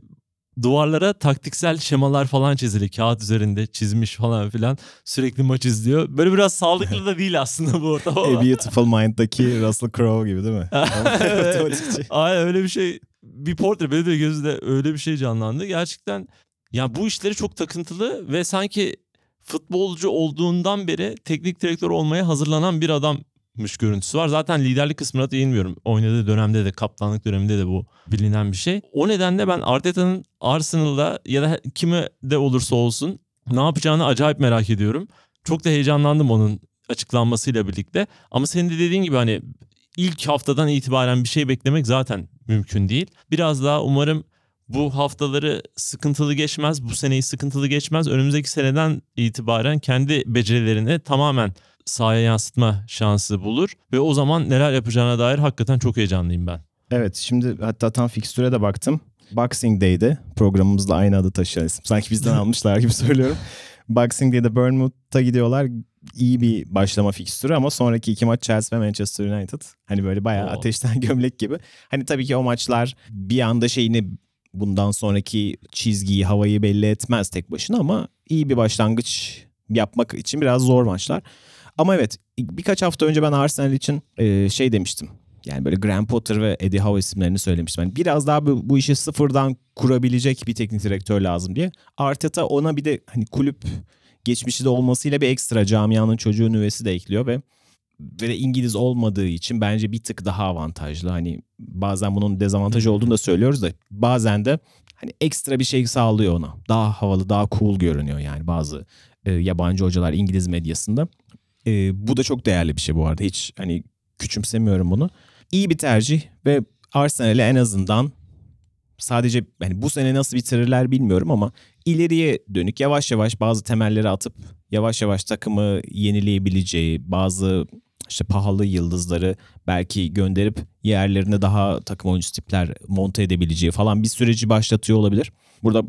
duvarlara taktiksel şemalar falan çizili. Kağıt üzerinde çizmiş falan filan. Sürekli maç izliyor. Böyle biraz sağlıklı da değil aslında bu ortam ama. A Beautiful Mind'daki Russell Crowe gibi değil mi? evet. Aynen öyle bir şey. Bir portre benim de gözümde öyle bir şey canlandı. Gerçekten ya bu işleri çok takıntılı ve sanki futbolcu olduğundan beri teknik direktör olmaya hazırlanan bir adammış görüntüsü var. Zaten liderlik kısmına değinmiyorum. Oynadığı dönemde de kaptanlık döneminde de bu bilinen bir şey. O nedenle ben Arteta'nın Arsenal'da ya da kime de olursa olsun ne yapacağını acayip merak ediyorum. Çok da heyecanlandım onun açıklanmasıyla birlikte. Ama senin de dediğin gibi hani ilk haftadan itibaren bir şey beklemek zaten mümkün değil. Biraz daha umarım bu haftaları sıkıntılı geçmez, bu seneyi sıkıntılı geçmez. Önümüzdeki seneden itibaren kendi becerilerini tamamen sahaya yansıtma şansı bulur. Ve o zaman neler yapacağına dair hakikaten çok heyecanlıyım ben. Evet şimdi hatta tam fikstüre de baktım. Boxing Day'de programımızla aynı adı taşıyan isim. Sanki bizden almışlar gibi söylüyorum. Boxing Day'de Bournemouth'a gidiyorlar. İyi bir başlama fikstürü ama sonraki iki maç Chelsea ve Manchester United. Hani böyle bayağı Oo. ateşten gömlek gibi. Hani tabii ki o maçlar bir anda şeyini bundan sonraki çizgiyi, havayı belli etmez tek başına ama iyi bir başlangıç yapmak için biraz zor maçlar. Ama evet birkaç hafta önce ben Arsenal için e, şey demiştim. Yani böyle Graham Potter ve Eddie Howe isimlerini söylemiştim. Yani biraz daha bu, bu işi sıfırdan kurabilecek bir teknik direktör lazım diye. Arteta ona bir de hani kulüp geçmişi de olmasıyla bir ekstra camianın çocuğu nüvesi de ekliyor ve ve İngiliz olmadığı için bence bir tık daha avantajlı. Hani bazen bunun dezavantajı olduğunu da söylüyoruz da bazen de hani ekstra bir şey sağlıyor ona. Daha havalı, daha cool görünüyor yani bazı e, yabancı hocalar İngiliz medyasında. E, bu da çok değerli bir şey bu arada. Hiç hani küçümsemiyorum bunu. İyi bir tercih ve Arsenal'e en azından sadece hani bu sene nasıl bitirirler bilmiyorum ama ileriye dönük yavaş yavaş bazı temelleri atıp yavaş yavaş takımı yenileyebileceği bazı işte pahalı yıldızları belki gönderip yerlerine daha takım oyuncu tipler monte edebileceği falan bir süreci başlatıyor olabilir. Burada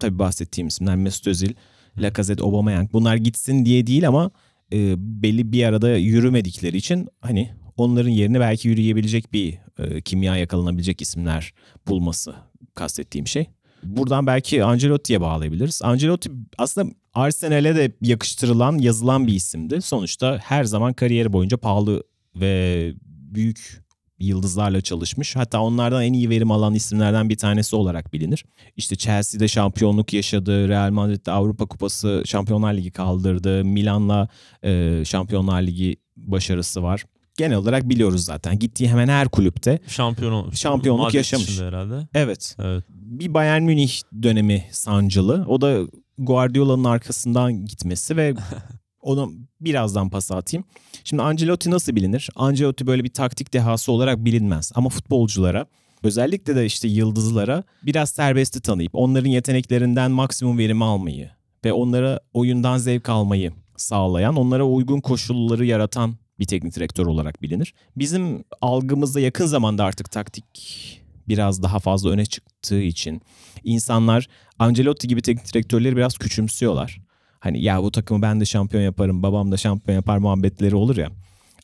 tabii bahsettiğim isimler Mesut Özil, Lacazette, Aubameyang bunlar gitsin diye değil ama e, belli bir arada yürümedikleri için hani onların yerine belki yürüyebilecek bir e, kimya yakalanabilecek isimler bulması kastettiğim şey. Buradan belki Ancelotti'ye bağlayabiliriz. Ancelotti aslında Arsenal'e de yakıştırılan, yazılan bir isimdi. Sonuçta her zaman kariyeri boyunca pahalı ve büyük yıldızlarla çalışmış. Hatta onlardan en iyi verim alan isimlerden bir tanesi olarak bilinir. İşte Chelsea'de şampiyonluk yaşadı, Real Madrid'de Avrupa Kupası Şampiyonlar Ligi kaldırdı, Milan'la e, Şampiyonlar Ligi başarısı var. Genel olarak biliyoruz zaten. Gittiği hemen her kulüpte Şampiyon. Şampiyonluk yaşamış. herhalde. evet Evet. bir Bayern Münih dönemi sancılı. O da Guardiola'nın arkasından gitmesi ve onu birazdan pas atayım. Şimdi Ancelotti nasıl bilinir? Ancelotti böyle bir taktik dehası olarak bilinmez. Ama futbolculara özellikle de işte yıldızlara biraz serbesti tanıyıp onların yeteneklerinden maksimum verimi almayı ve onlara oyundan zevk almayı sağlayan, onlara uygun koşulları yaratan bir teknik direktör olarak bilinir. Bizim algımızda yakın zamanda artık taktik biraz daha fazla öne çıktığı için insanlar Ancelotti gibi teknik direktörleri biraz küçümsüyorlar. Hani ya bu takımı ben de şampiyon yaparım, babam da şampiyon yapar muhabbetleri olur ya.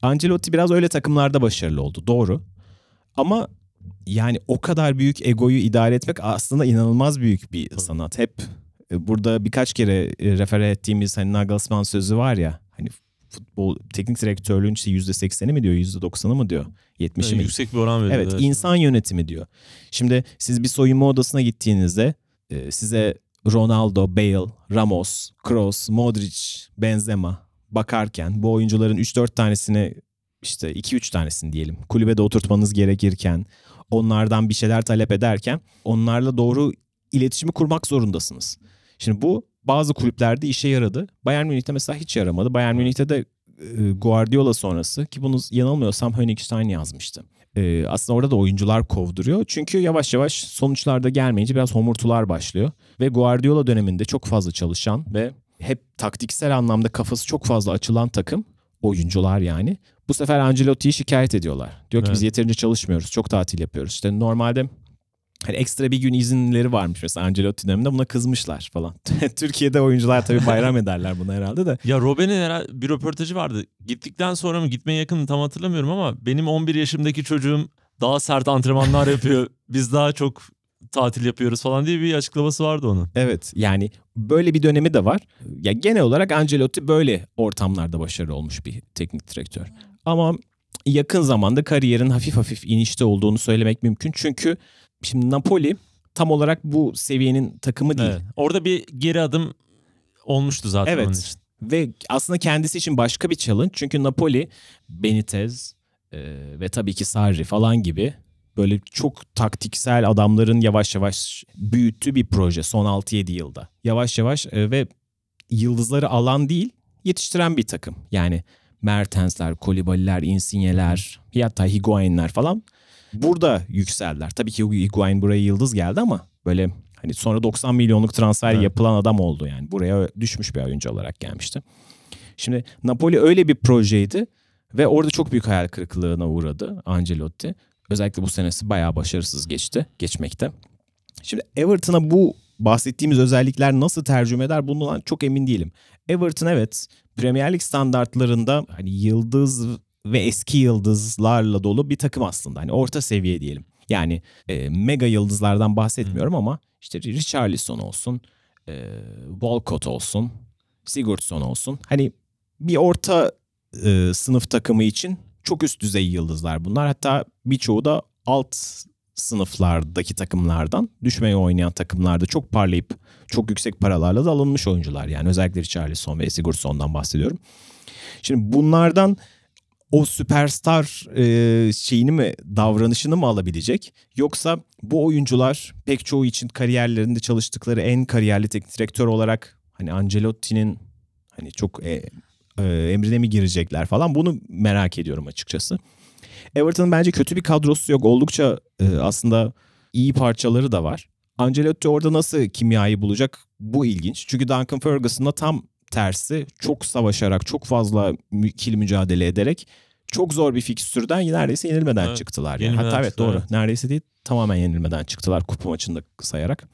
Ancelotti biraz öyle takımlarda başarılı oldu. Doğru. Ama yani o kadar büyük egoyu idare etmek aslında inanılmaz büyük bir sanat. Hep e, burada birkaç kere e, refere ettiğimiz hani Nagelsmann sözü var ya. Hani futbol teknik direktörlüğün işte %80'i mi diyor, %90'ı mı diyor, 70'i mi? Yüksek bir oran veriyor. Evet, insan yönetimi diyor. Şimdi siz bir soyunma odasına gittiğinizde e, size Ronaldo, Bale, Ramos, Kroos, Modric, Benzema bakarken bu oyuncuların 3-4 tanesini işte 2-3 tanesini diyelim kulübede oturtmanız gerekirken onlardan bir şeyler talep ederken onlarla doğru iletişimi kurmak zorundasınız. Şimdi bu bazı kulüplerde işe yaradı. Bayern Münih'te mesela hiç yaramadı. Bayern Münih'te de e, Guardiola sonrası ki bunu yanılmıyorsam Honigstein yazmıştı. E, aslında orada da oyuncular kovduruyor. Çünkü yavaş yavaş sonuçlarda gelmeyince biraz homurtular başlıyor. Ve Guardiola döneminde çok fazla çalışan ve hep taktiksel anlamda kafası çok fazla açılan takım oyuncular yani. Bu sefer Ancelotti'yi şikayet ediyorlar. Diyor ki Evet. biz yeterince çalışmıyoruz. Çok tatil yapıyoruz. İşte normalde hani ekstra bir gün izinleri varmış mesela Ancelotti döneminde buna kızmışlar falan. Türkiye'de oyuncular tabii bayram ederler buna herhalde de. Ya Robben'in herhalde bir röportajı vardı. Gittikten sonra mı gitmeye yakın mı tam hatırlamıyorum ama benim 11 yaşımdaki çocuğum daha sert antrenmanlar yapıyor. Biz daha çok tatil yapıyoruz falan diye bir açıklaması vardı onun. Evet yani böyle bir dönemi de var. Ya genel olarak Ancelotti böyle ortamlarda başarılı olmuş bir teknik direktör. Ama yakın zamanda kariyerin hafif hafif inişte olduğunu söylemek mümkün. Çünkü şimdi Napoli tam olarak bu seviyenin takımı değil. Evet. Orada bir geri adım olmuştu zaten Evet. onun için. Ve aslında kendisi için başka bir challenge. Çünkü Napoli, Benitez e, ve tabii ki Sarri falan gibi böyle çok taktiksel adamların yavaş yavaş büyüttüğü bir proje son 6-7 yılda. Yavaş yavaş e, ve yıldızları alan değil yetiştiren bir takım. Yani Mertensler, Kolibaliler, Insigne'ler, hatta Higuain'ler falan burada yükseldiler. Tabii ki Higuain buraya yıldız geldi ama böyle hani sonra 90 milyonluk transfer Evet. yapılan adam oldu yani. Buraya düşmüş bir oyuncu olarak gelmişti. Şimdi Napoli öyle bir projeydi ve orada çok büyük hayal kırıklığına uğradı Ancelotti. Özellikle bu senesi bayağı başarısız geçti, geçmekte. Şimdi Everton'a bu bahsettiğimiz özellikler nasıl tercüme eder bundan çok emin değilim. Everton evet Premier Lig standartlarında hani yıldız ve eski yıldızlarla dolu bir takım aslında. Hani orta seviye diyelim. Yani e, mega yıldızlardan bahsetmiyorum ama işte Richarlison olsun, e, Walcott olsun, Sigurdsson olsun. Hani bir orta e, sınıf takımı için çok üst düzey yıldızlar bunlar. Hatta birçoğu da alt sınıflardaki takımlardan düşmeye oynayan takımlarda çok parlayıp çok yüksek paralarla da alınmış oyuncular. Yani özellikle Richarlison ve Sigurdsson'dan bahsediyorum. Şimdi bunlardan o süperstar e, şeyini mi davranışını mı alabilecek yoksa bu oyuncular pek çoğu için kariyerlerinde çalıştıkları en kariyerli teknik direktör olarak hani Ancelotti'nin hani çok e, e, emrine mi girecekler falan bunu merak ediyorum açıkçası. Everton'ın bence kötü bir kadrosu yok. Oldukça e, aslında iyi parçaları da var. Ancelotti orada nasıl kimyayı bulacak? Bu ilginç. Çünkü Duncan Ferguson'la tam tersi çok savaşarak, çok fazla ikili mücadele ederek çok zor bir fikstürden neredeyse yenilmeden Evet, çıktılar. Yani. Hatta evet doğru. evet. Neredeyse değil tamamen yenilmeden çıktılar kupa maçında sayarak.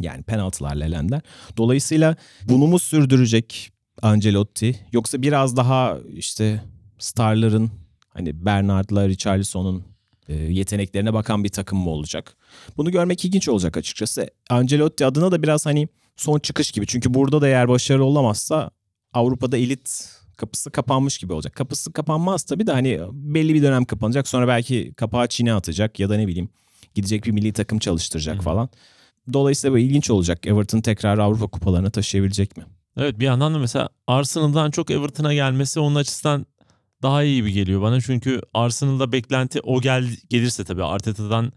Yani penaltılarla elendiler. Dolayısıyla bunu mu sürdürecek Ancelotti yoksa biraz daha işte starların hani Bernard'la Richarlison'un e, yeteneklerine bakan bir takım mı olacak? Bunu görmek ilginç olacak açıkçası. Ancelotti adına da biraz hani son çıkış gibi. Çünkü burada da eğer başarılı olamazsa Avrupa'da elit kapısı kapanmış gibi olacak. Kapısı kapanmaz tabii de hani belli bir dönem kapanacak. Sonra belki kapağı Çin'e atacak ya da ne bileyim gidecek bir milli takım çalıştıracak Hı. falan. Dolayısıyla böyle ilginç olacak. Everton tekrar Avrupa kupalarına taşıyabilecek mi? Evet bir yandan da mesela Arsenal'dan çok Everton'a gelmesi onun açısından daha iyi bir geliyor bana. Çünkü Arsenal'da beklenti o gel gelirse tabii Arteta'dan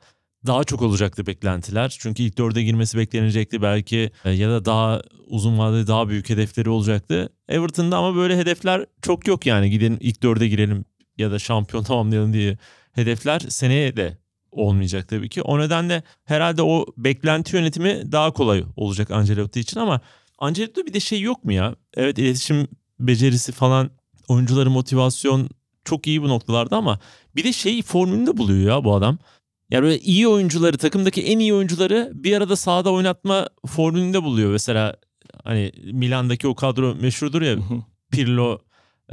daha çok olacaktı beklentiler. Çünkü ilk dörde girmesi beklenecekti belki e, ya da daha uzun vadede daha büyük hedefleri olacaktı. Everton'da ama böyle hedefler çok yok yani gidelim ilk dörde girelim ya da şampiyon tamamlayalım diye hedefler seneye de olmayacak tabii ki. O nedenle herhalde o beklenti yönetimi daha kolay olacak Ancelotti için ama Ancelotti'de bir de şey yok mu ya? Evet iletişim becerisi falan oyuncuları motivasyon çok iyi bu noktalarda ama bir de şey formülünü de buluyor ya bu adam. Yani böyle iyi oyuncuları takımdaki en iyi oyuncuları bir arada sahada oynatma formülünde buluyor. Mesela hani Milan'daki o kadro meşhurdur ya Pirlo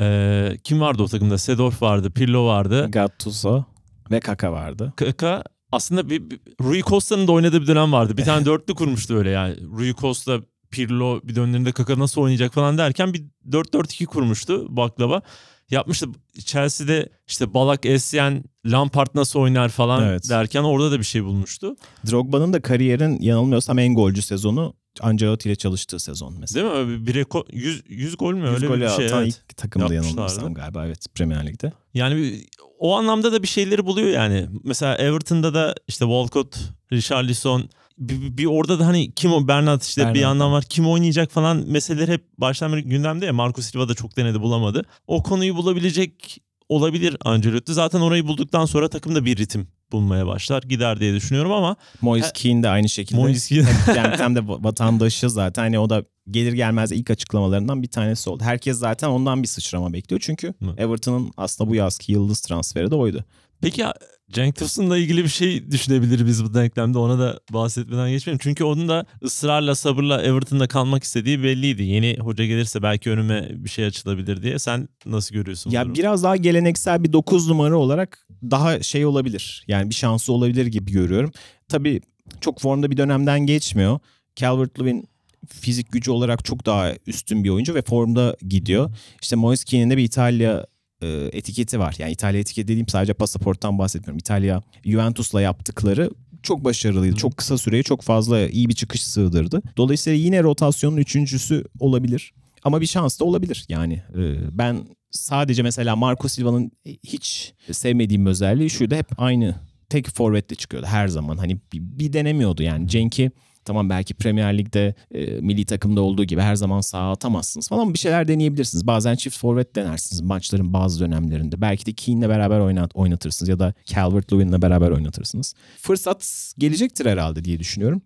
e, kim vardı o takımda? Sedorf vardı, Pirlo vardı. Gattuso ve Kaka vardı. Kaka aslında bir, bir- Rui Costa'nın da oynadığı bir dönem vardı. Bir tane dörtlü kurmuştu öyle yani. Rui Costa, Pirlo bir dönemlerinde Kaka nasıl oynayacak falan derken bir 4-4-2 kurmuştu baklava. Yapmıştı Chelsea'de işte Balak, Essien, Lampard nasıl oynar falan Evet. derken orada da bir şey bulmuştu. Drogba'nın da kariyerin yanılmıyorsam en golcü sezonu Ancelotti ile çalıştığı sezon mesela. Değil mi? Bir reko 100, 100 gol mü? 100 Öyle bir şey. atan evet. ilk takımda yanılmıyorsam galiba evet Premier Lig'de. Yani bir- o anlamda da bir şeyleri buluyor yani. Mesela Everton'da da işte Walcott, Richarlison bir, bir orada da hani kim o Bernat işte bir Bernat, yandan evet. var. Kim oynayacak falan meseleler hep baştan beri gündemde ya. Marco Silva da çok denedi bulamadı. O konuyu bulabilecek olabilir Ancelotti. Zaten orayı bulduktan sonra takım da bir ritim bulmaya başlar. Gider diye düşünüyorum ama Moise Ha- Keane de aynı şekilde. Moise yani hem de vatandaşı zaten hani o da gelir gelmez ilk açıklamalarından bir tanesi oldu. Herkes zaten ondan bir sıçrama bekliyor. Çünkü. Everton'ın aslında bu yazki yıldız transferi de oydu. Peki ya Cenk Tosun'la ilgili bir şey düşünebilir biz bu denklemde ona da bahsetmeden geçmeyelim. Çünkü onun da ısrarla sabırla Everton'da kalmak istediği belliydi. Yeni hoca gelirse belki önüme bir şey açılabilir diye. Sen nasıl görüyorsun? Ya durumu? biraz daha geleneksel bir 9 numara olarak daha şey olabilir. Yani bir şansı olabilir gibi görüyorum. Tabii çok formda bir dönemden geçmiyor. Calvert-Lewin fizik gücü olarak çok daha üstün bir oyuncu ve formda gidiyor. İşte Moise Keane'in de bir İtalya e, etiketi var. Yani İtalya etiketi dediğim sadece pasaporttan bahsetmiyorum. İtalya Juventus'la yaptıkları çok başarılıydı. Hı. Çok kısa süreye çok fazla iyi bir çıkış sığdırdı. Dolayısıyla yine rotasyonun üçüncüsü olabilir. Ama bir şans da olabilir. Yani e, ben sadece mesela Marco Silva'nın hiç sevmediğim özelliği şuydu. Hep aynı tek forvetle çıkıyordu her zaman. Hani bir, bir denemiyordu yani. Cenk'i tamam belki Premier Lig'de e, milli takımda olduğu gibi her zaman sağa atamazsınız falan bir şeyler deneyebilirsiniz. Bazen çift forvet denersiniz maçların bazı dönemlerinde. Belki de Keane'le beraber oynat, oynatırsınız ya da Calvert-Lewin'le beraber oynatırsınız. Fırsat gelecektir herhalde diye düşünüyorum.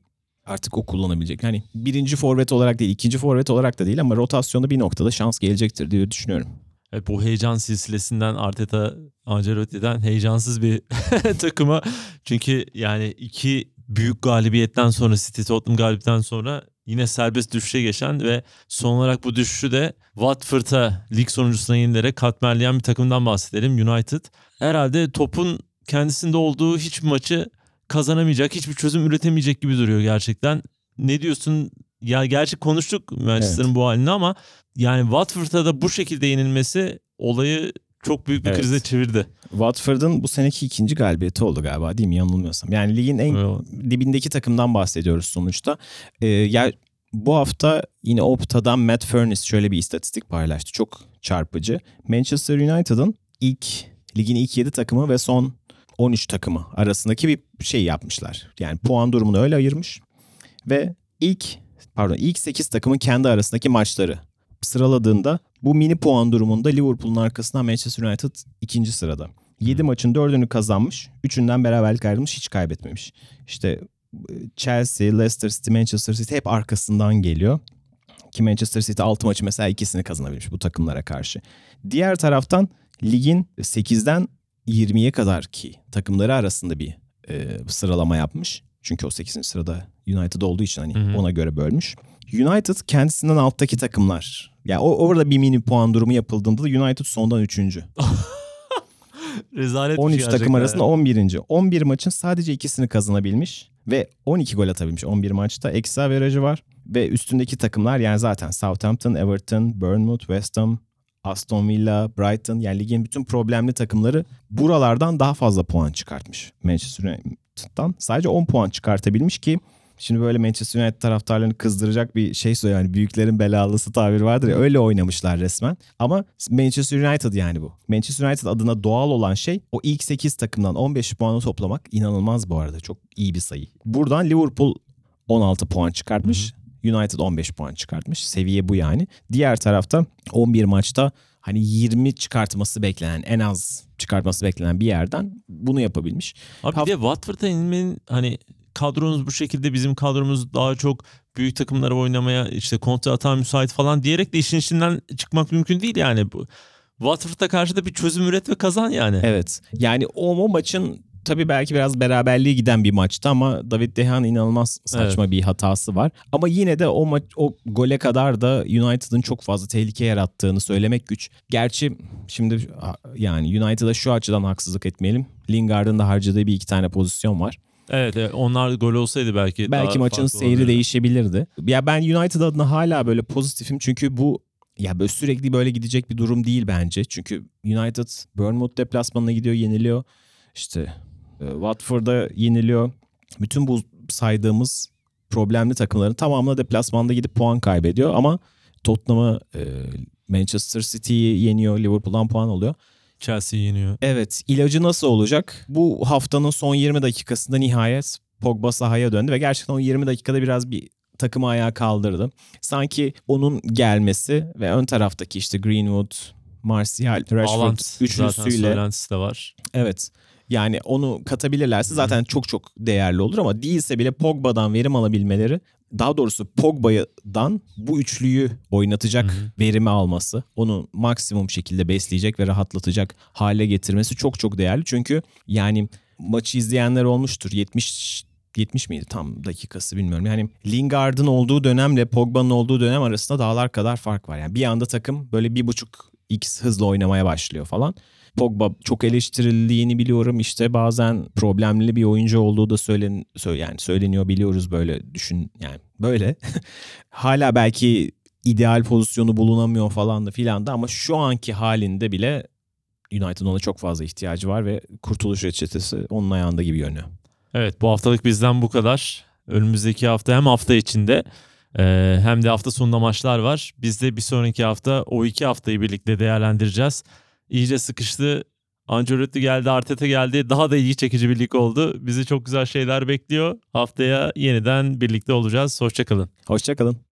Artık o kullanabilecek. Hani birinci forvet olarak değil, ikinci forvet olarak da değil ama rotasyonda bir noktada şans gelecektir diye düşünüyorum. Evet, bu heyecan silsilesinden Arteta Ancelotti'den heyecansız bir takıma. Çünkü yani iki büyük galibiyetten sonra City Tottenham galibiyetten sonra yine serbest düşüşe geçen ve son olarak bu düşüşü de Watford'a lig sonuncusuna yenilerek katmerleyen bir takımdan bahsedelim United. Herhalde topun kendisinde olduğu hiçbir maçı kazanamayacak, hiçbir çözüm üretemeyecek gibi duruyor gerçekten. Ne diyorsun? Ya gerçi konuştuk Manchester'ın bu halini ama yani Watford'a da bu şekilde yenilmesi olayı çok büyük bir Evet. krize çevirdi. Watford'ın bu seneki ikinci galibiyeti oldu galiba değil mi yanılmıyorsam. Yani ligin en Evet. dibindeki takımdan bahsediyoruz sonuçta. Ee, ya bu hafta yine Opta'dan Matt Furniss şöyle bir istatistik paylaştı. Çok çarpıcı. Manchester United'ın ilk ligin ilk 7 takımı ve son 13 takımı arasındaki bir şey yapmışlar. Yani puan durumunu öyle ayırmış ve ilk pardon ilk 8 takımın kendi arasındaki maçları sıraladığında bu mini puan durumunda Liverpool'un arkasından Manchester United ikinci sırada. 7 maçın 4'ünü kazanmış. 3'ünden beraberlik ayrılmış. Hiç kaybetmemiş. İşte e, Chelsea, Leicester City, Manchester City hep arkasından geliyor. Ki Manchester City 6 maçı mesela ikisini kazanabilmiş bu takımlara karşı. Diğer taraftan ligin 8'den 20'ye kadar ki takımları arasında bir e, sıralama yapmış. Çünkü o 8. sırada United olduğu için hani Hı hı. ona göre bölmüş. United kendisinden alttaki takımlar. Yani o orada bir mini puan durumu yapıldığında da United sondan 3. Rezalet bir 13 şey takım arasında ya. 11. 11 maçın sadece ikisini kazanabilmiş ve 12 gol atabilmiş 11 maçta. Eksi averajı var ve üstündeki takımlar yani zaten Southampton, Everton, Bournemouth, West Ham, Aston Villa, Brighton yani ligin bütün problemli takımları buralardan daha fazla puan çıkartmış Manchester United'dan. Sadece 10 puan çıkartabilmiş ki Şimdi böyle Manchester United taraftarlarını kızdıracak bir şey söylüyor. Yani büyüklerin belalısı tabir vardır ya öyle oynamışlar resmen. Ama Manchester United yani bu. Manchester United adına doğal olan şey o ilk 8 takımdan 15 puanı toplamak inanılmaz bu arada. Çok iyi bir sayı. Buradan Liverpool 16 puan çıkartmış. United 15 puan çıkartmış. Seviye bu yani. Diğer tarafta 11 maçta hani 20 çıkartması beklenen en az çıkartması beklenen bir yerden bunu yapabilmiş. Abi Haft- bir de Watford'a inmenin hani kadronuz bu şekilde bizim kadromuz daha çok büyük takımlara oynamaya işte kontra atağa müsait falan diyerek de işin içinden çıkmak mümkün değil yani. Bu Watford'a karşı da bir çözüm üret ve kazan yani. Evet. Yani o, o maçın tabii belki biraz beraberliğe giden bir maçtı ama David De Gea'nın inanılmaz saçma bir hatası var. Ama yine de o maç o gole kadar da United'ın çok fazla tehlike yarattığını söylemek güç. Gerçi şimdi yani United'a şu açıdan haksızlık etmeyelim. Lingard'ın da harcadığı bir iki tane pozisyon var. Evet, evet, onlar gol olsaydı belki Belki maçın seyri olabilirdi. değişebilirdi. Ya ben United adına hala böyle pozitifim çünkü bu ya böyle sürekli böyle gidecek bir durum değil bence. Çünkü United Bournemouth deplasmanına gidiyor, yeniliyor. İşte e, Watford'a yeniliyor. Bütün bu saydığımız problemli takımların tamamına deplasmanda gidip puan kaybediyor ama Tottenham'ı e, Manchester City'yi yeniyor, Liverpool'dan puan alıyor. Chelsea yeniyor. Evet ilacı nasıl olacak? Bu haftanın son 20 dakikasında nihayet Pogba sahaya döndü ve gerçekten o 20 dakikada biraz bir takımı ayağa kaldırdı. Sanki onun gelmesi ve ön taraftaki işte Greenwood, Martial, Rashford Haaland zaten üçlüsüyle söylentisi de var. evet yani onu katabilirlerse zaten çok çok değerli olur ama değilse bile Pogba'dan verim alabilmeleri daha doğrusu Pogba'dan bu üçlüyü oynatacak Hı hı. verimi alması, onu maksimum şekilde besleyecek ve rahatlatacak hale getirmesi çok çok değerli. Çünkü yani maçı izleyenler olmuştur. 70 70 miydi tam dakikası bilmiyorum. Yani Lingard'ın olduğu dönemle Pogba'nın olduğu dönem arasında dağlar kadar fark var. Yani bir anda takım böyle bir buçuk x hızla oynamaya başlıyor falan. Pogba çok eleştirildiğini biliyorum. İşte bazen problemli bir oyuncu olduğu da söylen sö- yani söyleniyor biliyoruz böyle düşün yani böyle. Hala belki ideal pozisyonu bulunamıyor falan da filan da ama şu anki halinde bile United'ın ona çok fazla ihtiyacı var ve kurtuluş reçetesi onun ayağında gibi görünüyor. Evet bu haftalık bizden bu kadar. Önümüzdeki hafta hem hafta içinde e, hem de hafta sonunda maçlar var. Biz de bir sonraki hafta o iki haftayı birlikte değerlendireceğiz. İyice sıkıştı. Ancelotti geldi, Arteta geldi. Daha da ilgi çekici bir lig oldu. Bizi çok güzel şeyler bekliyor. Haftaya yeniden birlikte olacağız. Hoşçakalın. Hoşçakalın.